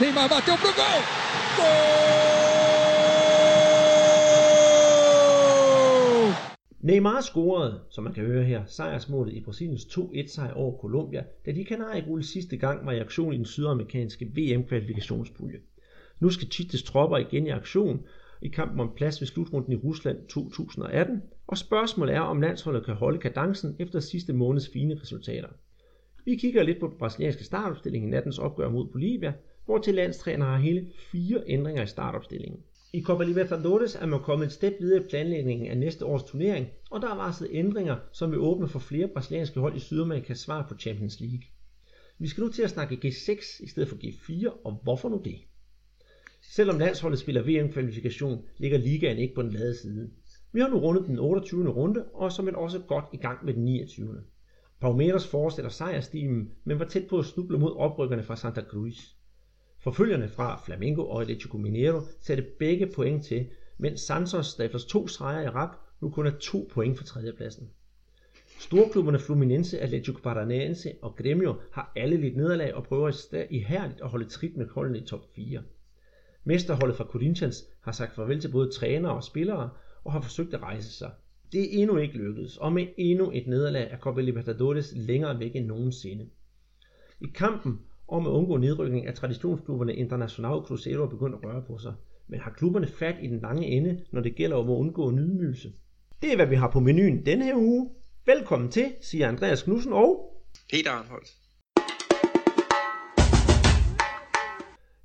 Neymar bateu pro gol! Gol! Neymar scorede, som man kan høre her, sejrsmålet i Brasiliens 2-1 sejr over Colombia, da de kanariegulde sidste gang var i aktion i den sydamerikanske VM-kvalifikationspulje. Nu skal Chittes tropper igen i aktion i kampen om plads ved slutrunden i Rusland 2018, og spørgsmålet er, om landsholdet kan holde kadencen efter sidste måneds fine resultater. Vi kigger lidt på den brasilianske startopstilling i nattens opgør mod Bolivia, hvor til landstræner har hele fire ændringer i startopstillingen. I Copa Libertadores er man kommet et step videre i planlægningen af næste års turnering, og der er varslet ændringer, som vil åbne for flere brasilianske hold i Sydamerikas svar på Champions League. Vi skal nu til at snakke G6 i stedet for G4, og hvorfor nu det? Selvom landsholdet spiller VM-kvalifikation, ligger ligaen ikke på den lade side. Vi har nu rundet den 28. runde, og som er også godt i gang med den 29. Palmeiras fortsætter sejrstimen, men var tæt på at snuble mod oprykkerne fra Santa Cruz. Forfølgerne fra Flamengo og Atletico Mineiro satte begge point til, mens Santos, der efter to sejre i rap, nu kun er to point for tredjepladsen. Storklubberne Fluminense, Atletico Paranaense og Gremio har alle lidt nederlag og prøver ihærdigt at holde trit med holdene i top 4. Mesterholdet fra Corinthians har sagt farvel til både trænere og spillere og har forsøgt at rejse sig. Det er endnu ikke lykkedes, og med endnu et nederlag er Copa Libertadores længere væk end nogensinde. I kampen om at undgå nedrykning af traditionsklubberne Internacional Cruzeiro begyndt at røre på sig. Men har klubberne fat i den lange ende, når det gælder om at undgå nydmygelse? Det er, hvad vi har på menuen denne her uge. Velkommen til, siger Andreas Knudsen og... Peter Arnholdt.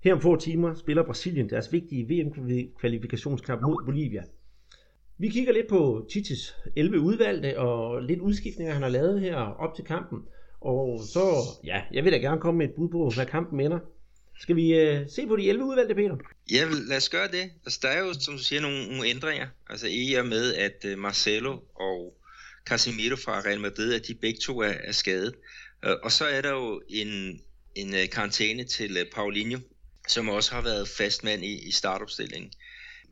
Her om få timer spiller Brasilien deres vigtige VM-kvalifikationskamp mod Bolivia. Vi kigger lidt på Titis 11 udvalgte og lidt udskiftninger, han har lavet her op til kampen. Og så, ja, jeg vil da gerne komme med et bud på, hvad kampen ender. Skal vi øh, se på de 11 udvalgte, Peter? Ja, lad os gøre det. Altså, der er jo, som du siger, nogle, nogle ændringer. Altså i og med, at øh, Marcelo og Casemiro fra Real Madrid, at de begge to er, er skadet. Øh, og så er der jo en, en uh, karantæne til øh, Paulinho, som også har været fastmand i, i startopstillingen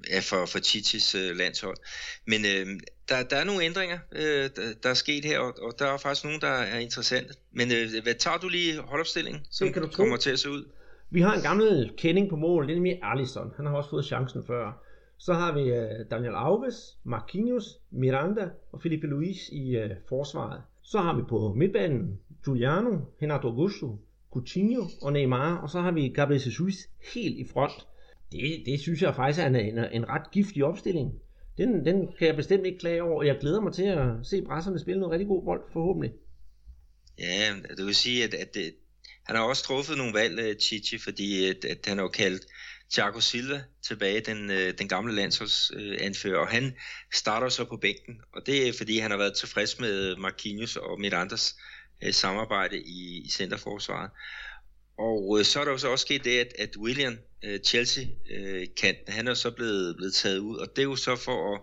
ja, for, for Chichis uh, landshold. Men uh, der, der er nogle ændringer, uh, der, der er sket her, og, og der er faktisk nogle, der er interessante. Men uh, hvad tager du lige holdopstillingen, som kan du kommer til at se ud? Vi har en gammel kending på mål, det er nemlig Alisson. Han har også fået chancen før. Så har vi uh, Daniel Alves, Marquinhos, Miranda og Felipe Luis i uh, forsvaret. Så har vi på midtbanen Giuliano, Renato Augusto, Coutinho og Neymar, og så har vi Gabriel Jesus helt i front. Det, det synes jeg faktisk er en, en, en ret giftig opstilling. Den, den kan jeg bestemt ikke klage over, og jeg glæder mig til at se brasserne spille noget rigtig god bold, forhåbentlig. Ja, du vil sige, at, at det, han har også truffet nogle valg, øh, Chichi, fordi at, at han har jo kaldt Thiago Silva tilbage, den, øh, den gamle landsholdsanfører, og han starter så på bænken, og det er fordi, han har været tilfreds med Marquinhos og Mirandas samarbejde i, i centerforsvaret. Og øh, så er der jo så også sket det, at, at William øh, Chelsea øh, han er så blevet, blevet taget ud, og det er jo så for at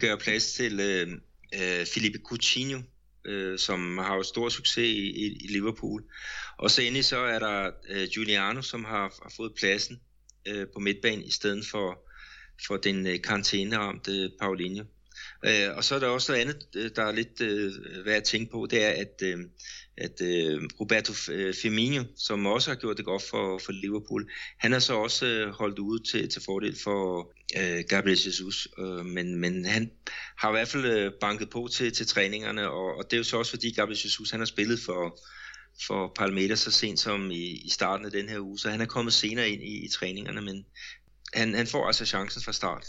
gøre plads til øh, øh, Felipe Coutinho, øh, som har jo stor succes i, i, i Liverpool. Og så endelig så er der øh, Giuliano, som har, har fået pladsen øh, på midtbanen i stedet for, for den øh, karantæneramte Paulinho. Øh, og så er der også noget andet, øh, der er lidt øh, værd at tænke på, det er, at, øh, at øh, Roberto øh, Firmino, som også har gjort det godt for, for Liverpool, han er så også øh, holdt ude til, til fordel for øh, Gabriel Jesus, øh, men, men han har i hvert fald øh, banket på til, til træningerne, og, og det er jo så også fordi Gabriel Jesus, han har spillet for, for Palmeiras så sent som i, i starten af den her uge, så han er kommet senere ind i, i træningerne, men han, han får altså chancen fra start.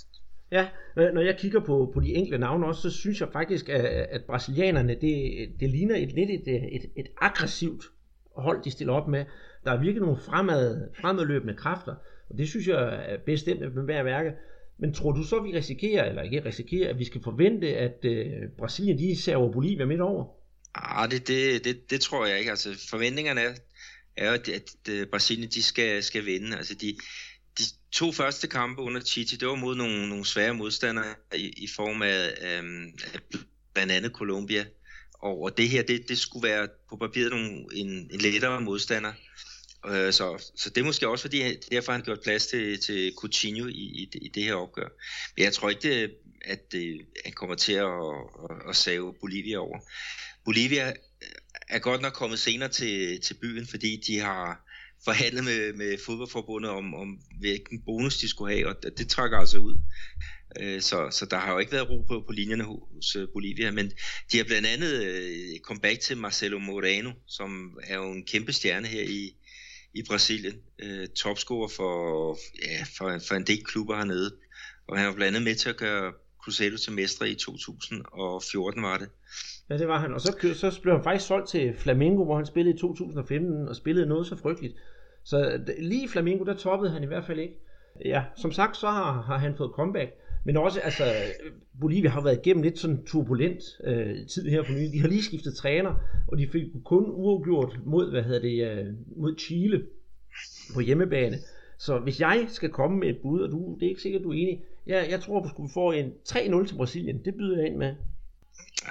Ja, når jeg kigger på, på de enkelte navne også, så synes jeg faktisk, at, at brasilianerne, det, det ligner et lidt et, et, et aggressivt hold, de stiller op med. Der er virkelig nogle fremad, fremadløbende kræfter, og det synes jeg er bestemt med hver værke. Men tror du så, vi risikerer, eller ikke risikerer, at vi skal forvente, at uh, Brasilien de server Bolivia midt over? Ah, det, det, det, det tror jeg ikke. Altså, forventningerne er, er at, at øh, Brasilien de skal, skal vinde. Altså, de, de to første kampe under Titi, det var mod nogle, nogle svære modstandere i, i form af øhm, blandt andet Colombia. Og, og det her, det, det skulle være på papiret nogle, en, en lettere modstander. Øh, så, så det er måske også fordi, derfor har han gjort plads til, til Coutinho i, i, i det her opgør. Men jeg tror ikke, det, at det, han kommer til at, at, at save Bolivia over. Bolivia er godt nok kommet senere til, til byen, fordi de har forhandlet med, med fodboldforbundet om, om hvilken bonus de skulle have, og det, det trækker altså ud. Øh, så, så der har jo ikke været ro på, på linjerne hos øh, Bolivia, men de har blandt andet øh, comeback til Marcelo Moreno, som er jo en kæmpe stjerne her i, i Brasilien. Øh, topscorer for, ja, for, for en del klubber hernede. Og han var blandt andet med til at gøre Cruzeiro til mestre i 2014 var det. Ja, det var han. Og så, så blev han faktisk solgt til Flamengo, hvor han spillede i 2015 og spillede noget så frygteligt. Så lige i Flamengo, der toppede han i hvert fald ikke. Ja, som sagt, så har, har han fået comeback. Men også, altså, Bolivia har været igennem lidt sådan turbulent øh, tid her for nylig. De har lige skiftet træner, og de fik kun uafgjort mod, hvad hedder det, øh, mod Chile på hjemmebane. Så hvis jeg skal komme med et bud, og du, det er ikke sikkert, du er enig, jeg, jeg tror, du skulle få en 3-0 til Brasilien. Det byder jeg ind med.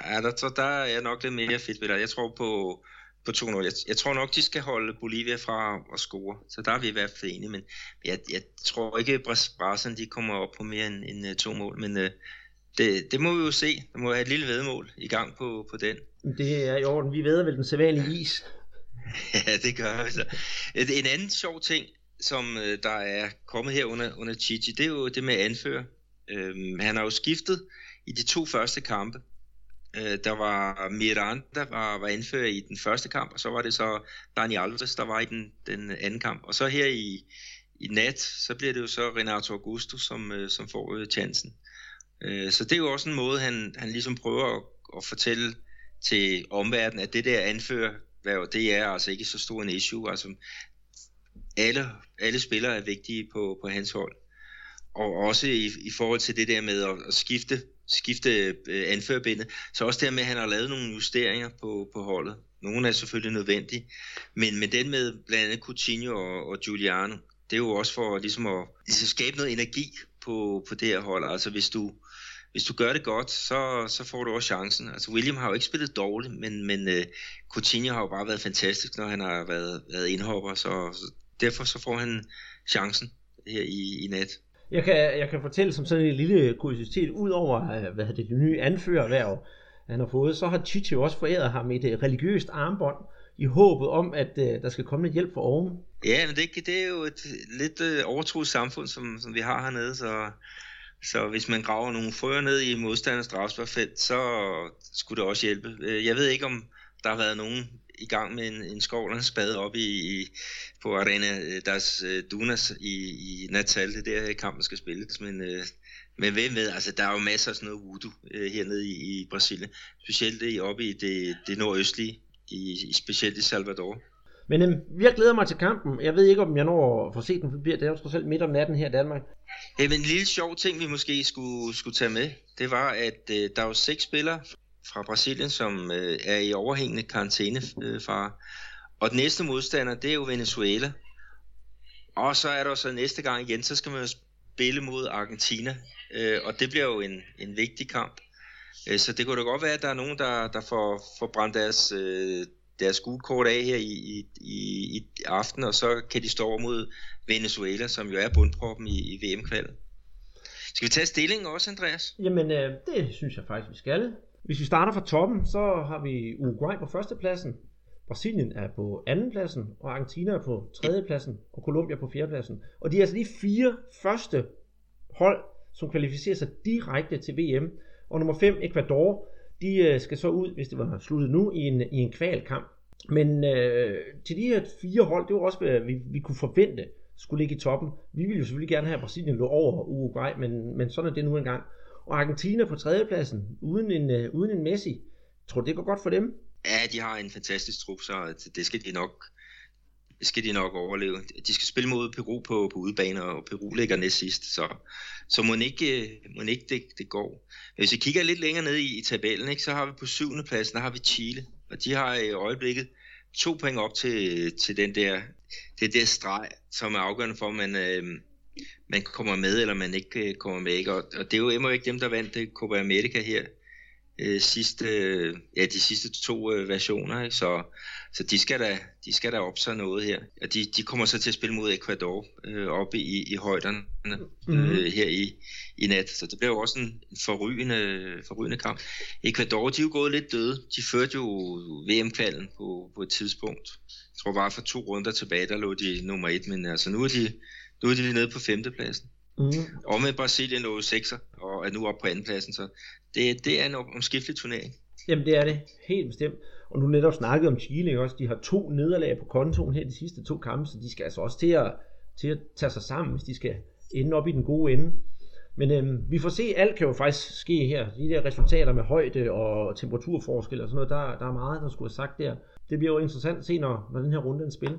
Ja, der, der er jeg nok lidt mere fedt ved dig. Jeg tror på, på 2-0. Jeg, jeg tror nok, de skal holde Bolivia fra at score. Så der er vi i hvert fald enige. Men jeg, jeg tror ikke, at Brasilien de kommer op på mere end, end uh, to mål. Men uh, det, det må vi jo se. Der må have et lille vedmål i gang på, på den. Det er i orden. Vi ved vel den sædvanlige is. ja, det gør vi så. En anden sjov ting, som øh, der er kommet her under, under Chichi, det er jo det med anfører. Øhm, han har jo skiftet i de to første kampe. Øh, der var Miranda, var, var anfører i den første kamp, og så var det så Dani Alves, der var i den, den anden kamp. Og så her i, i nat, så bliver det jo så Renato Augusto, som, øh, som får øh, chancen. Øh, så det er jo også en måde, han, han ligesom prøver at, at fortælle til omverdenen, at det der anfører, hvad det er altså ikke så stor en issue. Altså, alle, alle spillere er vigtige på, på hans hold. Og også i, i forhold til det der med at, at skifte skifte øh, anførbindet. Så også det med, at han har lavet nogle justeringer på, på holdet. Nogle er selvfølgelig nødvendige, men, men den med blandt andet Coutinho og, og Giuliano, det er jo også for ligesom at ligesom skabe noget energi på, på det her hold. Altså hvis du, hvis du gør det godt, så, så får du også chancen. Altså William har jo ikke spillet dårligt, men, men uh, Coutinho har jo bare været fantastisk, når han har været, været indhopper, så, så derfor så får han chancen her i, i nat. Jeg kan, jeg kan fortælle som sådan en lille kuriositet, ud over øh, hvad det, det nye anførerværv, han har fået, så har Chichi også foræret ham et øh, religiøst armbånd, i håbet om, at uh, der skal komme lidt hjælp fra oven. Ja, men det, det er jo et lidt uh, overtroet samfund, som, som vi har hernede, så, så hvis man graver nogle frøer ned i modstanders strafsparfelt, så skulle det også hjælpe. Jeg ved ikke, om der har været nogen i gang med en, en skovlernes spade op i, i, på Arena øh, deres uh, Dunas i, i Natal, det der kampen skal spilles, men, uh, men hvem ved, altså der er jo masser af sådan noget voodoo uh, hernede i, i Brasilien, specielt i, oppe i det, det nordøstlige, i, i, specielt i Salvador. Men øhm, jeg glæder mig til kampen. Jeg ved ikke, om jeg når at få set den, for det er jo trods alt midt om natten her i Danmark. Ja, men en lille sjov ting, vi måske skulle, skulle tage med, det var, at øh, der er jo seks spillere fra Brasilien, som øh, er i overhængende karantænefare. Øh, og den næste modstander, det er jo Venezuela. Og så er der så næste gang igen, så skal man jo spille mod Argentina. Øh, og det bliver jo en, en vigtig kamp. Øh, så det kunne da godt være, at der er nogen, der, der får, får brændt deres, øh, deres kort af her i, i, i aften, og så kan de stå over mod Venezuela, som jo er bundproppen i, i VM-kvalget. Skal vi tage stillingen også, Andreas? Jamen, øh, det synes jeg faktisk, vi skal. Hvis vi starter fra toppen, så har vi Uruguay på førstepladsen, Brasilien er på andenpladsen, og Argentina er på tredjepladsen, og Colombia på fjerdepladsen. Og de er altså de fire første hold, som kvalificerer sig direkte til VM. Og nummer 5, Ecuador, de øh, skal så ud, hvis det var sluttet nu, i en, i en kvalkamp. Men øh, til de her fire hold, det var også, hvad vi, vi kunne forvente skulle ligge i toppen. Vi ville jo selvfølgelig gerne have Brasilien lå over Uruguay, men, men sådan er det nu engang. Og Argentina på tredjepladsen, uden en, uh, uden en Messi. Tror du, det går godt for dem? Ja, de har en fantastisk trup, så det skal de nok det skal de nok overleve. De skal spille mod Peru på, på udebane, og Peru ligger næst sidst, så, så må ikke, øh, må ikke det, det går. Hvis vi kigger lidt længere ned i, i tabellen, ikke, så har vi på syvende pladsen, der har vi Chile, og de har i øjeblikket to point op til, til den der, det der streg, som er afgørende for, at man, øh, man kommer med, eller man ikke øh, kommer med. Ikke? Og, og det er jo immer ikke dem, der vandt det Copa America her øh, sidste, øh, ja, de sidste to øh, versioner. Ikke? Så, så de skal da, de skal da op sig noget her. Og de, de kommer så til at spille mod Ecuador øh, oppe i, i højderne mm-hmm. øh, her i, i nat. Så det bliver jo også en forrygende, forrygende kamp. Ecuador, de er jo gået lidt døde. De førte jo VM-kvalden på, på et tidspunkt Jeg tror bare for to runder tilbage, der lå de nummer et, men altså nu er de, nu er de nede på femtepladsen. Mm. Og med Brasilien lå 6'er, og er nu oppe på andenpladsen, så det, det er en omskiftelig turnering. Jamen det er det, helt bestemt. Og nu netop snakket om Chile, ikke også? De har to nederlag på kontoen her de sidste to kampe, så de skal altså også til at, til at tage sig sammen, hvis de skal ende op i den gode ende. Men øhm, vi får se, alt kan jo faktisk ske her. De der resultater med højde og temperaturforskel og sådan noget, der, der er meget, der skulle have sagt der. Det bliver jo interessant at se, når, når den her runde er spil.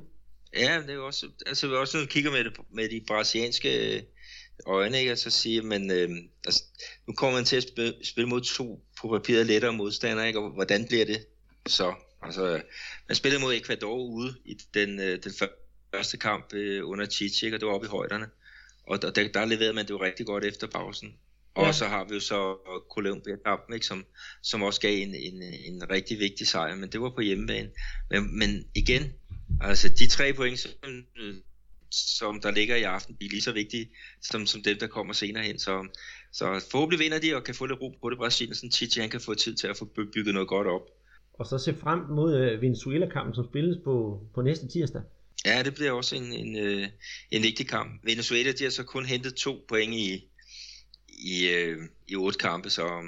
Ja, det er også, altså vi også kigger med, det, med de brasilianske øjne, ikke? Altså sige, men øh, altså, nu kommer man til at spille, spille mod to på papiret lettere modstandere, ikke? Og hvordan bliver det så? Altså, man spillede mod Ecuador ude i den, øh, den første kamp øh, under Chichi, og det var oppe i højderne. Og der, der, der leverede man det jo rigtig godt efter pausen. Og ja. så har vi jo så Colombia-kampen, ikke, som, som også gav en, en, en rigtig vigtig sejr, men det var på hjemmebane. Men, men igen, altså de tre point, som, som der ligger i aften, de er lige så vigtige som, som dem, der kommer senere hen. Så, så forhåbentlig vinder de og kan få lidt ro på det Brasilien, så Titi han kan få tid til at få bygget noget godt op. Og så se frem mod øh, Venezuela-kampen, som spilles på, på næste tirsdag. Ja, det bliver også en, en, øh, en vigtig kamp. Venezuela de har så kun hentet to point i, i, øh, i otte kampe, så,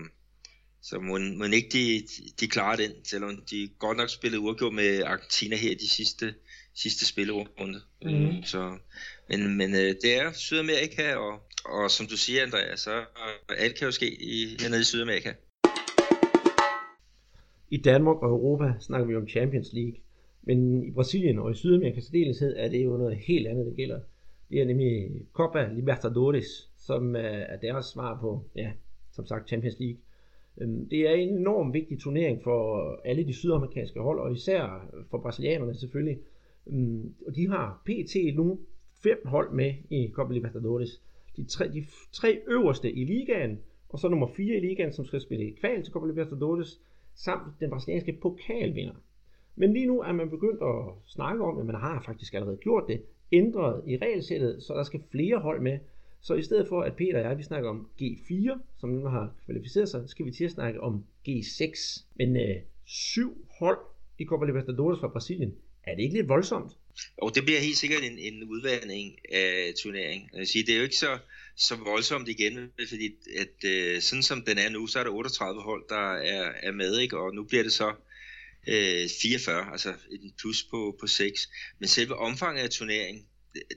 så må, må ikke de, de klarer den, selvom de godt nok spillede uafgjort med Argentina her de sidste, sidste spillerunde. Mm. Så, men men øh, det er Sydamerika, og, og som du siger, Andreas, så alt kan jo ske i, hernede i Sydamerika. I Danmark og Europa snakker vi om Champions League. Men i Brasilien og i Sydamerika særdeleshed er det jo noget helt andet, der gælder. Det er nemlig Copa Libertadores, som er deres svar på, ja, som sagt Champions League. Øhm, det er en enormt vigtig turnering for alle de sydamerikanske hold, og især for brasilianerne selvfølgelig. Øhm, og de har pt. nu fem hold med i Copa Libertadores. De tre, de tre øverste i ligaen, og så nummer fire i ligaen, som skal spille kval til Copa Libertadores, samt den brasilianske pokalvinder. Men lige nu er man begyndt at snakke om, at man har faktisk allerede gjort det, ændret i regelsættet, så der skal flere hold med. Så i stedet for, at Peter og jeg vi snakker om G4, som nu har kvalificeret sig, skal vi til at snakke om G6. Men øh, syv hold i Copa Libertadores fra Brasilien, er det ikke lidt voldsomt? Og det bliver helt sikkert en, en udvandring øh, af turneringen. Jeg siger, det er jo ikke så, så voldsomt igen, fordi at, øh, sådan som den er nu, så er der 38 hold, der er, er med, ikke? og nu bliver det så øh, 44, altså en plus på, på 6. Men selve omfanget af turneringen,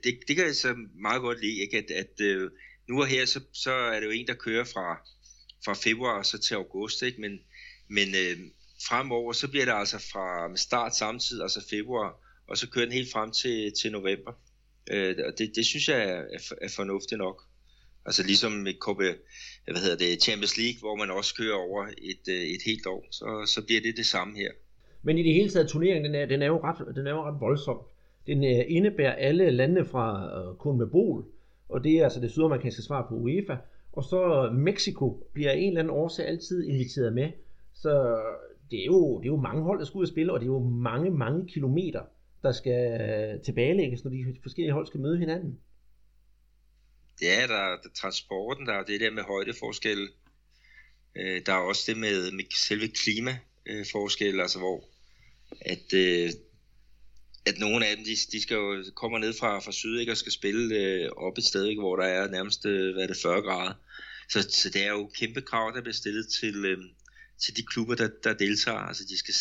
det, det kan jeg så meget godt lide, ikke? at, at øh, nu og her, så, så er det jo en, der kører fra, fra februar og så til august, ikke? men, men øh, fremover, så bliver det altså fra med start samtidig, altså februar, og så kører den helt frem til, til november. Øh, og det, det synes jeg er, er, er fornuftigt nok. Altså ligesom med KB, øh, hvad hedder det, Champions League, hvor man også kører over et, øh, et helt år, så, så bliver det det samme her. Men i det hele taget, turneringen, den er, den er, jo, ret, den er jo ret voldsom. Den øh, indebærer alle lande fra øh, uh, CONMEBOL, og det er altså det sydamerikanske svar på UEFA. Og så øh, Mexico bliver en eller anden årsag altid inviteret med. Så det er jo, det er jo mange hold, der skal ud og spille, og det er jo mange, mange kilometer, der skal tilbagelægges, når de forskellige hold skal møde hinanden. Ja, der er transporten, der er det der med højdeforskelle. Der er også det med, med selve klimaforskelle, altså hvor at, øh, at nogle af dem, de, de skal jo, kommer ned fra, fra syd ikke, og skal spille øh, op et sted, ikke, hvor der er nærmest øh, hvad er det, 40 grader. Så, så det er jo kæmpe krav, der bliver stillet til, øh, til de klubber, der, der deltager. Altså de skal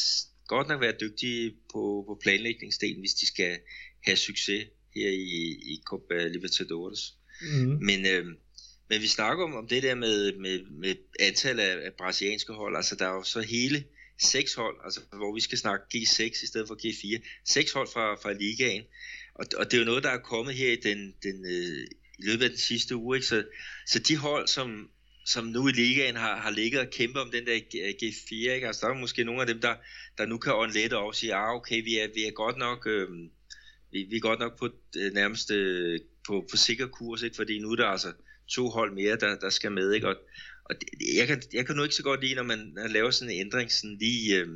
godt nok være dygtige på, på planlægningsdelen, hvis de skal have succes her i, i Copa Libertadores. Mm. Men, øh, men vi snakker om, om det der med, med, med antal af, af brasilianske hold. Altså der er jo så hele seks hold, altså hvor vi skal snakke G6 i stedet for G4. Seks hold fra, fra ligaen. Og, og det er jo noget, der er kommet her i, den, den, øh, i løbet af den sidste uge. Ikke? Så, så de hold, som, som nu i ligaen har, har ligget og kæmpet om den der G4, øh, ikke? Altså, der er måske nogle af dem, der, der nu kan ånde lidt og sige, ah, okay, vi er, vi er godt nok, øh, vi, vi er godt nok på øh, nærmest øh, på, på sikker kurs, ikke? fordi nu er der altså to hold mere, der, der skal med, ikke? og, og det, jeg, kan, jeg kan nu ikke så godt lide, når man laver sådan en ændring sådan lige øh,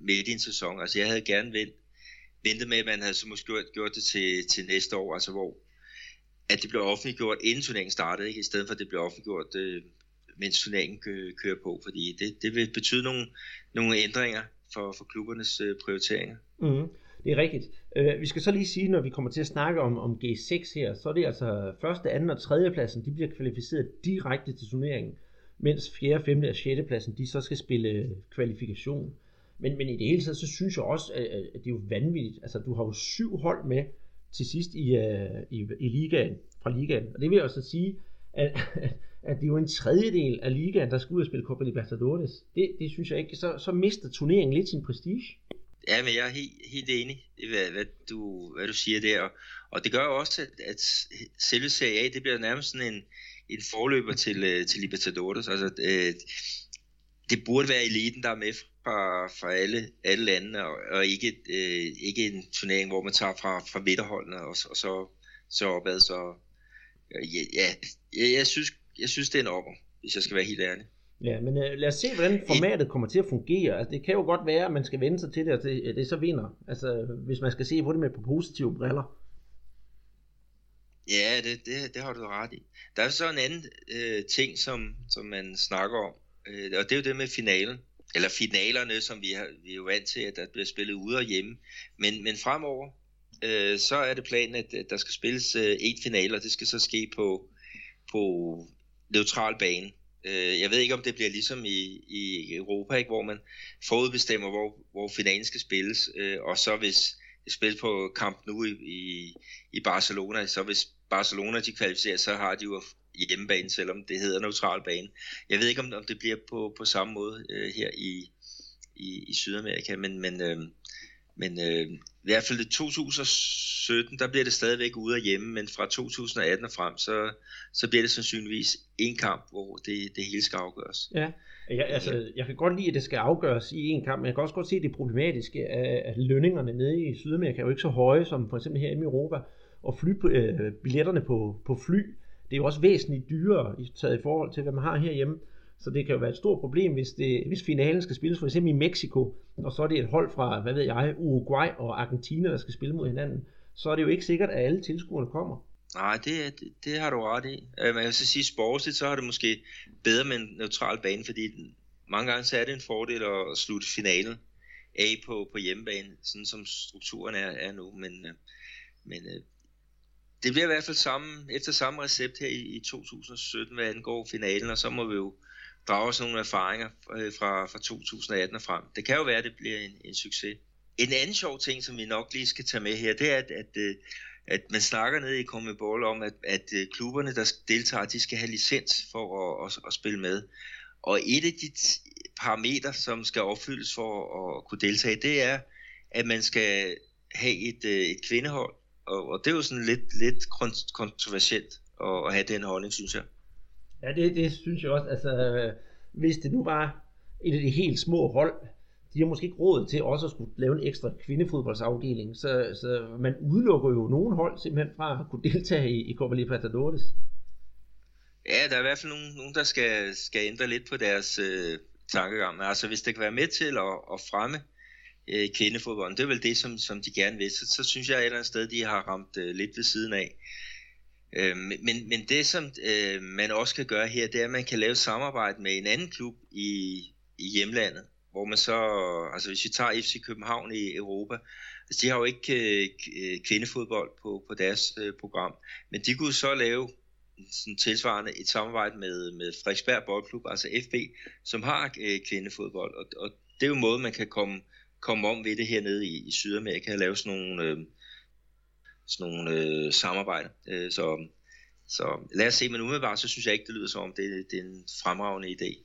midt i en sæson, altså jeg havde gerne vendt, ventet med, at man havde så måske gjort, gjort det til, til næste år, altså hvor at det blev offentliggjort inden turneringen startede, ikke? i stedet for at det blev offentliggjort øh, mens turneringen kører på, fordi det, det vil betyde nogle, nogle ændringer for, for klubbernes øh, prioriteringer. Mm. det er rigtigt. Øh, vi skal så lige sige, når vi kommer til at snakke om, om G6 her, så er det altså første, anden og tredje pladsen, de bliver kvalificeret direkte til turneringen, mens fjerde, femte og sjette pladsen, de så skal spille kvalifikation. Men, men i det hele taget, så synes jeg også, at, at det er jo vanvittigt. Altså, du har jo syv hold med til sidst i, uh, i, i ligaen, fra ligaen. Og det vil jeg også sige, at, at det er jo en tredjedel af ligaen, der skal ud og spille Copa Libertadores. Det, det synes jeg ikke. Så, så mister turneringen lidt sin prestige. Ja, men jeg er helt, helt enig i, hvad, hvad, du, hvad du siger der. Og, og det gør jo også, at, at selve Serie A, det bliver nærmest sådan en, en forløber til, øh, til Libertadores. Altså, øh, det burde være eliten, der er med fra, fra alle, alle lande, og, og ikke, øh, ikke en turnering, hvor man tager fra, fra midterholdene, og, og så, så opad. Så ja, ja jeg, jeg, synes, jeg synes, det er en opper, hvis jeg skal være helt ærlig. Ja, men øh, lad os se, hvordan formatet kommer til at fungere. Altså, det kan jo godt være, at man skal vende sig til det, og det, det så vinder. Altså, hvis man skal se på det med på positive briller. Ja, det, det, det har du ret i. Der er så en anden øh, ting, som, som man snakker om, øh, og det er jo det med finalen. Eller finalerne, som vi, har, vi er jo vant til, at der bliver spillet ude og hjemme. Men, men fremover, øh, så er det planen, at, at der skal spilles øh, et finale, og det skal så ske på, på neutral bane. Øh, jeg ved ikke, om det bliver ligesom i, i Europa, ikke, hvor man forudbestemmer, hvor, hvor finalen skal spilles, øh, og så hvis det spilles på kamp nu i, i, i Barcelona, så hvis Barcelona de kvalificerer, så har de jo hjemmebane, selvom det hedder neutral bane. Jeg ved ikke, om, om det bliver på, på samme måde øh, her i, i, i Sydamerika, men, men, øh, men øh, i hvert fald i 2017, der bliver det stadigvæk ude af hjemme, men fra 2018 og frem, så, så bliver det sandsynligvis en kamp, hvor det, det hele skal afgøres. Ja, jeg, altså, jeg kan godt lide, at det skal afgøres i en kamp, men jeg kan også godt se det problematiske, at lønningerne nede i Sydamerika er jo ikke så høje, som for eksempel her i Europa, og fly, øh, billetterne på, på fly, det er jo også væsentligt dyrere taget i forhold til, hvad man har herhjemme. Så det kan jo være et stort problem, hvis, det, hvis finalen skal spilles for eksempel i Mexico, og så er det et hold fra, hvad ved jeg, Uruguay og Argentina, der skal spille mod hinanden, så er det jo ikke sikkert, at alle tilskuerne kommer. Nej, det, det, det har du ret i. Øh, man kan så sige, sportsligt, så har det måske bedre med en neutral bane, fordi mange gange så er det en fordel at slutte finalen af på, på hjemmebane, sådan som strukturen er, er nu. Men, øh, men øh, det bliver i hvert fald samme, efter samme recept her i, i 2017, hvad angår finalen, og så må vi jo drage os nogle erfaringer øh, fra, fra 2018 og frem. Det kan jo være, at det bliver en, en succes. En anden sjov ting, som vi nok lige skal tage med her, det er, at, at, øh, at man snakker ned i Comebol om, at, at øh, klubberne, der deltager, de skal have licens for at, at, at spille med. Og et af de parametre, som skal opfyldes for at kunne deltage, det er, at man skal have et, et kvindehold, og, og det er jo sådan lidt, lidt kontroversielt at, at have den holdning, synes jeg. Ja, det, det synes jeg også. Altså, hvis det nu var et af de helt små hold, de har måske ikke råd til også at skulle lave en ekstra kvindefodboldsafdeling, så, så man udelukker jo nogle hold simpelthen fra at kunne deltage i, i Copa Libertadores. Ja, der er i hvert fald nogen, nogen der skal, skal ændre lidt på deres øh, tankegang. Altså hvis det kan være med til at, at fremme øh, Øh, kvindefodbolden. Det er vel det, som, som de gerne vil. Så, så synes jeg et eller andet sted, de har ramt øh, lidt ved siden af. Øh, men, men det, som øh, man også kan gøre her, det er, at man kan lave samarbejde med en anden klub i, i hjemlandet, hvor man så, altså hvis vi tager FC København i Europa, altså de har jo ikke øh, kvindefodbold på, på deres øh, program, men de kunne så lave sådan tilsvarende et samarbejde med, med Frederiksberg Boldklub, altså FB, som har øh, kvindefodbold, og, og det er jo en måde, man kan komme komme om ved det hernede i, i Sydamerika og lave sådan nogle, øh, sådan nogle øh, samarbejder. Øh, så, så lad os se, men umiddelbart så synes jeg ikke, det lyder som om, det, det er en fremragende idé.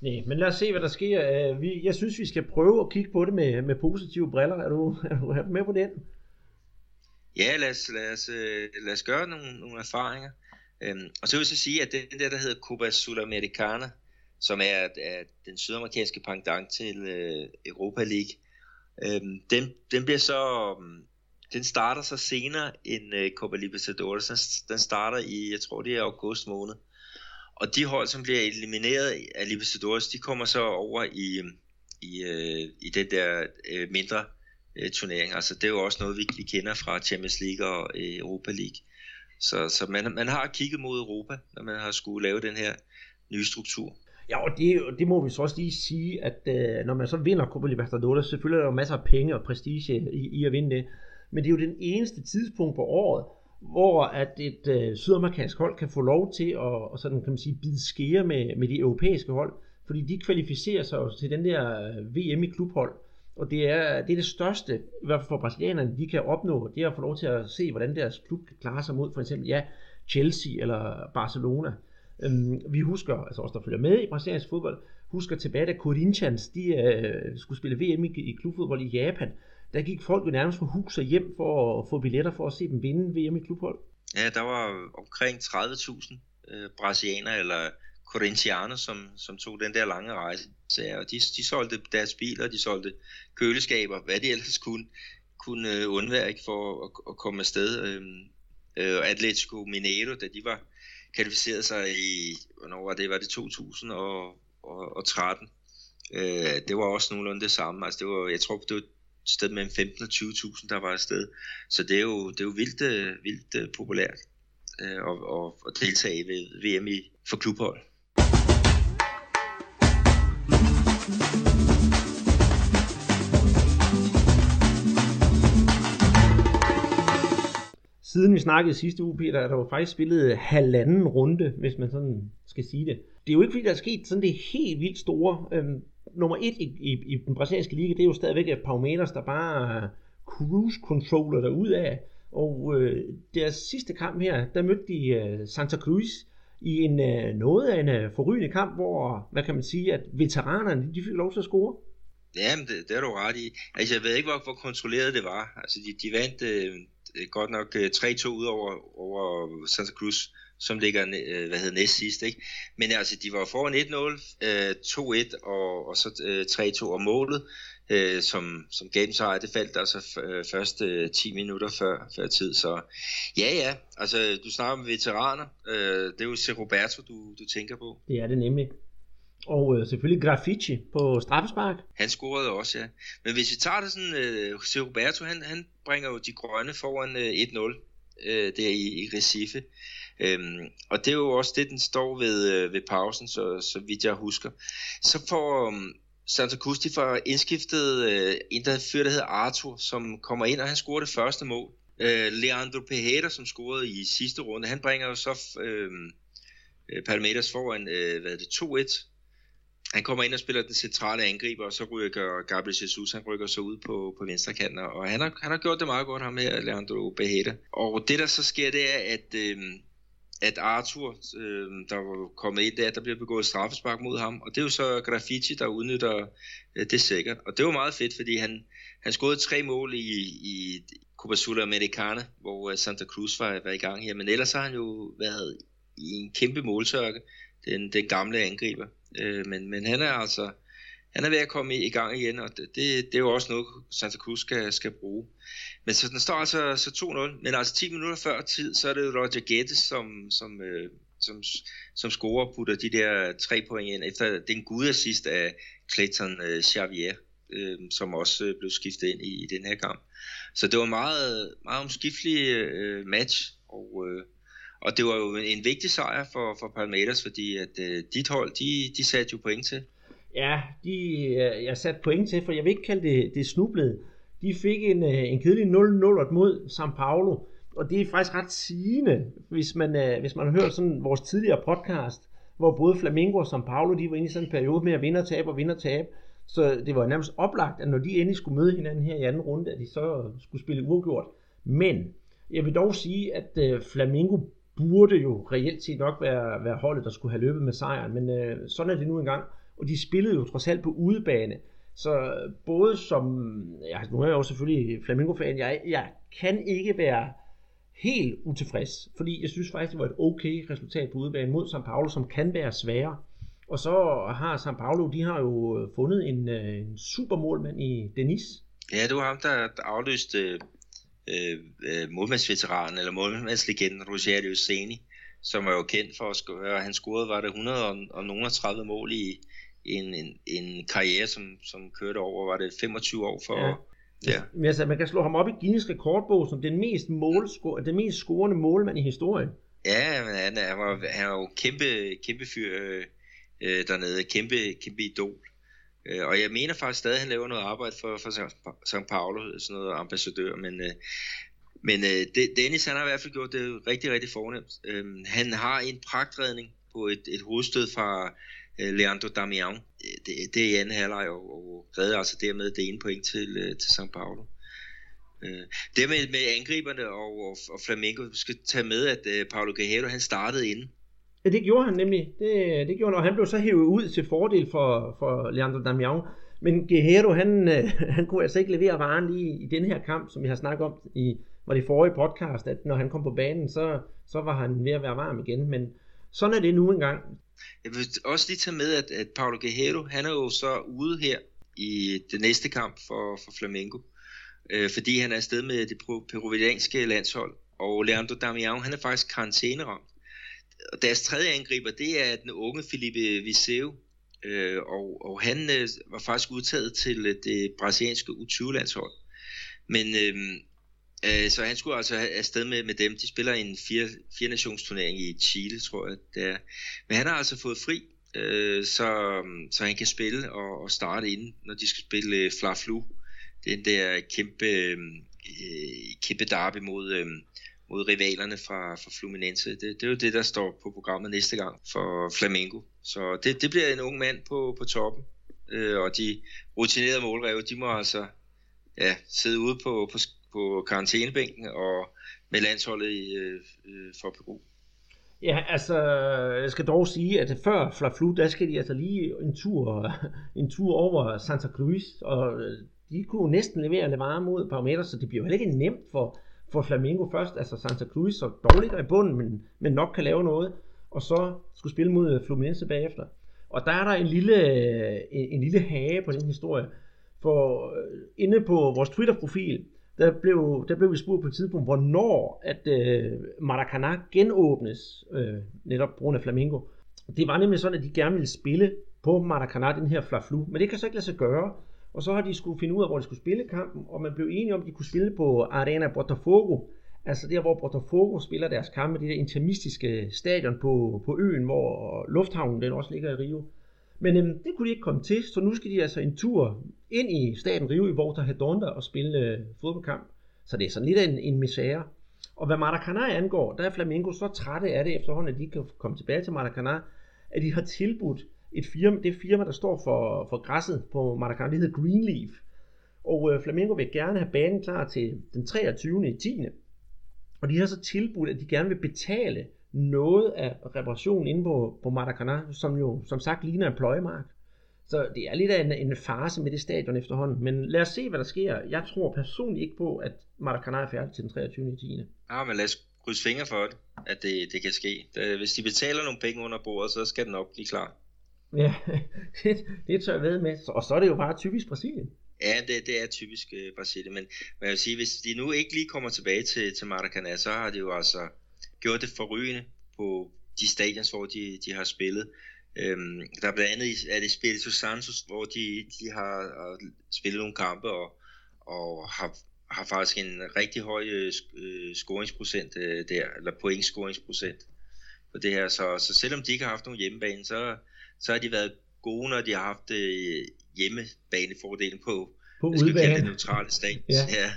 Nej, men lad os se, hvad der sker. Øh, vi, jeg synes, vi skal prøve at kigge på det med, med positive briller. Er du, er du, er du med på den? Ja, lad os, lad os, øh, lad os gøre nogle, nogle erfaringer. Øhm, og så vil jeg så sige, at den der, der hedder Copa Sudamericana, som er, er den sydamerikanske pendant til øh, Europa League. Øhm, den, den bliver så øhm, den starter så senere end øh, Copa Libertadores. Den, den starter i, jeg tror det er august måned. Og de hold, som bliver elimineret af Libertadores, de kommer så over i, i, øh, i den der øh, mindre øh, turnering. Altså det er jo også noget, vi, vi kender fra Champions League og øh, Europa League. Så, så man, man har kigget mod Europa, når man har skulle lave den her nye struktur. Ja, og det, det må vi så også lige sige, at øh, når man så vinder Copa Libertadores, selvfølgelig er der jo masser af penge og prestige i, i at vinde det, men det er jo den eneste tidspunkt på året, hvor at et øh, sydamerikansk hold kan få lov til at, og sådan kan man sige, bide skære med, med de europæiske hold, fordi de kvalificerer sig til den der øh, VM i klubhold, og det er, det er det største, i hvert fald for brasilianerne, de kan opnå, det er at få lov til at se, hvordan deres klub kan klare sig mod for eksempel, ja, Chelsea eller Barcelona. Øhm, vi husker, altså også der følger med i brasiliansk fodbold, husker tilbage, da Corinthians de, øh, skulle spille VM i, i klubfodbold i Japan, der gik folk jo nærmest fra hus og hjem for at få billetter for at se dem vinde VM i klubhold. Ja, der var omkring 30.000 øh, brasilianere eller Corinthianer, som, som tog den der lange rejse. Så, ja, og de, de solgte deres biler, de solgte køleskaber, hvad de ellers kunne, kunne øh, undvære for at, at komme afsted. Øh, øh, Atletico Mineiro, da de var kvalificeret sig i, hvornår var det, var det 2013. Øh, det var også nogenlunde det samme. Altså det var, jeg tror, det var et sted mellem 15 og 20.000, der var afsted. Så det er jo, det er jo vildt, øh, vildt øh, populært øh, at, at, deltage ved VM i, for klubhold. Siden vi snakkede sidste uge, Peter, er der jo faktisk spillet halvanden runde, hvis man sådan skal sige det. Det er jo ikke fordi, der er sket sådan det helt vildt store. Øhm, nummer et i, i, i den brasilianske liga, det er jo stadigvæk Palmeiras, der bare cruise controller derud af. Og øh, deres sidste kamp her, der mødte de øh, Santa Cruz i en øh, noget af en øh, forrygende kamp, hvor, hvad kan man sige, at veteranerne, de fik lov til at score. Ja, men det, det er du ret i. Altså, jeg ved ikke, hvor, hvor kontrolleret det var. Altså, de, de vandt øh, Øh, godt nok øh, 3-2 ud over, over Santa Cruz, som ligger øh, hvad hedder, næst sidst. Ikke? Men altså, de var foran 1-0, 2-1 og, og så 3-2 og målet, øh, som, som gav dem sejr, det faldt altså først øh, 10 minutter før, før tid. Så ja, ja, altså du snakker om veteraner, øh, det er jo Roberto, du, du tænker på. Det er det nemlig. Og øh, selvfølgelig Graffiti på straffespark. Han scorede også, ja. Men hvis vi tager det sådan, øh, C. Roberto, han, han bringer jo de grønne foran øh, 1-0 øh, der i, i Recife. Øhm, og det er jo også det, den står ved, øh, ved pausen, så, så vidt jeg husker. Så får um, Santa Cruz, de får indskiftet øh, en, der fyr, der hedder Arthur, som kommer ind, og han scorer det første mål. Øh, Leandro Pejeda, som scorede i sidste runde, han bringer jo så øhm, øh, Palmeiras foran, øh, hvad er det, 2-1 han kommer ind og spiller den centrale angriber, og så rykker Gabriel Jesus, han rykker så ud på, på venstre kanten, og han har, han har gjort det meget godt, ham her, Leandro Beheta. Og det der så sker, det er, at, øh, at Arthur, øh, der var kommet ind der, der bliver begået straffespark mod ham, og det er jo så Graffiti, der udnytter øh, det sikkert. Og det var meget fedt, fordi han, han scorede tre mål i, i Copa Sudamericana, hvor øh, Santa Cruz var, var i gang her, men ellers har han jo været i en kæmpe måltørke, den, den gamle angriber. Øh, men, men han er altså han er ved at komme i, i gang igen, og det, det, er jo også noget, Santa Cruz skal, skal bruge. Men så den står altså så 2-0, men altså 10 minutter før tid, så er det Roger Guedes, som, som, øh, som, som scorer og putter de der tre point ind, efter den gode assist af Clayton øh, Xavier, øh, som også øh, blev skiftet ind i, i den her kamp. Så det var meget, meget omskiftelig øh, match, og øh, og det var jo en vigtig sejr for, for Palmeiras, fordi at øh, dit hold, de, de satte jo point til. Ja, de, øh, jeg satte point til, for jeg vil ikke kalde det, det snublet. De fik en, øh, en kedelig 0-0 mod São Paulo, og det er faktisk ret sigende, hvis man, øh, hvis man har hørt sådan vores tidligere podcast, hvor både Flamengo og São Paulo, de var inde i sådan en periode med at vinde og tabe og vinde og tabe. Så det var nærmest oplagt, at når de endelig skulle møde hinanden her i anden runde, at de så skulle spille uafgjort. Men jeg vil dog sige, at øh, Flamengo burde jo reelt set nok være, være holdet, der skulle have løbet med sejren, men øh, sådan er det nu engang. Og de spillede jo trods alt på udebane. Så øh, både som, ja, nu er jeg jo selvfølgelig Flamingo-fan, jeg, jeg kan ikke være helt utilfreds, fordi jeg synes faktisk, det var et okay resultat på udebane mod São Paulo, som kan være sværere. Og så har São Paulo, de har jo øh, fundet en, øh, en supermålmand i Denis. Ja, det var ham, der afløste øh, øh, målmandsveteran eller målmandslegenden Rogerio Seni, som er jo kendt for at score, han scorede, var det 100 og, og nogle 30 mål i, en, en, en karriere, som, som kørte over, var det 25 år for... Ja. Ja. Men altså, man kan slå ham op i Guinness rekordbog som den mest, målsco- den mest scorende målmand i historien. Ja, men han, han, var, han var jo kæmpe, kæmpe fyr. Øh, øh, dernede. Kæmpe, kæmpe idol. Øh, og jeg mener faktisk stadig, at han laver noget arbejde for, for St. Paulo, sådan noget ambassadør, men, øh, men øh, Dennis han har i hvert fald gjort det rigtig, rigtig fornemt. Øh, han har en pragtredning på et, et hovedstød fra øh, Leandro Damian. Øh, det, det er i anden halvleg, og, og redder altså dermed det ene point til, øh, til St. Paulo. Øh, det med, med angriberne og, og, og Flamengo, skal tage med, at øh, Paulo Guerrero han startede inden. Ja, det gjorde han nemlig. Det, det gjorde han, og han blev så hævet ud til fordel for, for Leandro Damião. Men Guerrero, han, øh, han kunne altså ikke levere varen lige i den her kamp, som vi har snakket om i var det forrige podcast, at når han kom på banen, så, så var han ved at være varm igen. Men sådan er det nu engang. Jeg vil også lige tage med, at, at Paulo Guerrero, han er jo så ude her i det næste kamp for, for Flamengo. Øh, fordi han er afsted med det peruvianske landshold. Og Leandro Damião, han er faktisk karantæneramt. Og deres tredje angriber, det er den unge Felipe Viseu. Øh, og, og han øh, var faktisk udtaget til øh, det brasilianske U20-landshold. Men øh, Øh, så han skulle altså afsted med, med dem. De spiller en fire, fire nationsturnering i Chile, tror jeg. Det er. Men han har altså fået fri, øh, så, så han kan spille og, og starte inden, når de skal spille øh, Fla-Flu. Den der kæmpe, øh, øh, kæmpe derby mod, øh, mod rivalerne fra, fra Fluminense. Det, det er jo det, der står på programmet næste gang for Flamengo. Så det, det bliver en ung mand på, på toppen. Øh, og de rutinerede målræve, de må altså ja, sidde ude på, på, på karantænebænken og med landsholdet i, øh, for Peru. Ja, altså, jeg skal dog sige, at før Flaflu, der skal de altså lige en tur, en tur over Santa Cruz, og de kunne næsten levere Levare mod parametre, så det bliver jo heller ikke nemt for, for Flamingo først, altså Santa Cruz, så dårligt i bunden, men, men nok kan lave noget, og så skulle spille mod øh, Fluminense bagefter. Og der er der en lille, øh, en, en lille hage på den historie, for øh, inde på vores Twitter-profil, der blev, der blev vi spurgt på et tidspunkt, hvornår at øh, Maracanã genåbnes, øh, netop på grund af Flamingo. Det var nemlig sådan, at de gerne ville spille på Maracanã, den her Fla-Flu, men det kan så ikke lade sig gøre. Og så har de skulle finde ud af, hvor de skulle spille kampen, og man blev enige om, at de kunne spille på Arena Botafogo, altså der, hvor Botafogo spiller deres kampe, det der intermistiske stadion på, på øen, hvor lufthavnen den også ligger i Rio. Men øhm, det kunne de ikke komme til, så nu skal de altså en tur ind i staten Rio i Volta Redonda og spille øh, fodboldkamp. Så det er sådan lidt en, en misære. Og hvad Maracanã angår, der er Flamengo så trætte af det efterhånden, at de kan komme tilbage til Maracanã, at de har tilbudt et firma, det firma, der står for, for græsset på Maracanã, det hedder Greenleaf. Og øh, Flamengo vil gerne have banen klar til den 23. i 10. Og de har så tilbudt, at de gerne vil betale noget af reparationen inde på, på Maracanã, som jo som sagt ligner en pløjemark. Så det er lidt af en, en fase med det stadion efterhånden. Men lad os se, hvad der sker. Jeg tror personligt ikke på, at Maracanã er færdig til den 23. 10. Ja, men lad os krydse fingre for det, at det, det kan ske. Hvis de betaler nogle penge under bordet, så skal det nok blive klar. Ja, det, det tør jeg ved med. Og så er det jo bare typisk Brasilien. Ja, det, det er typisk øh, Brasilien, men, men jeg vil sige, hvis de nu ikke lige kommer tilbage til, til Maracanã, så har de jo altså gjort det forrygende på de stadions, hvor de, de har spillet. Øhm, der er blandt andet er det Spirito Santos, hvor de, de har, har spillet nogle kampe og, og har, har faktisk en rigtig høj øh, øh, scoringsprocent øh, der, eller pointscoringsprocent på det her. Så, så selvom de ikke har haft nogen hjemmebane, så, så har de været gode, når de har haft øh, hjemmebanefordelen på, på udbanen. det neutrale stadion. ja. ja.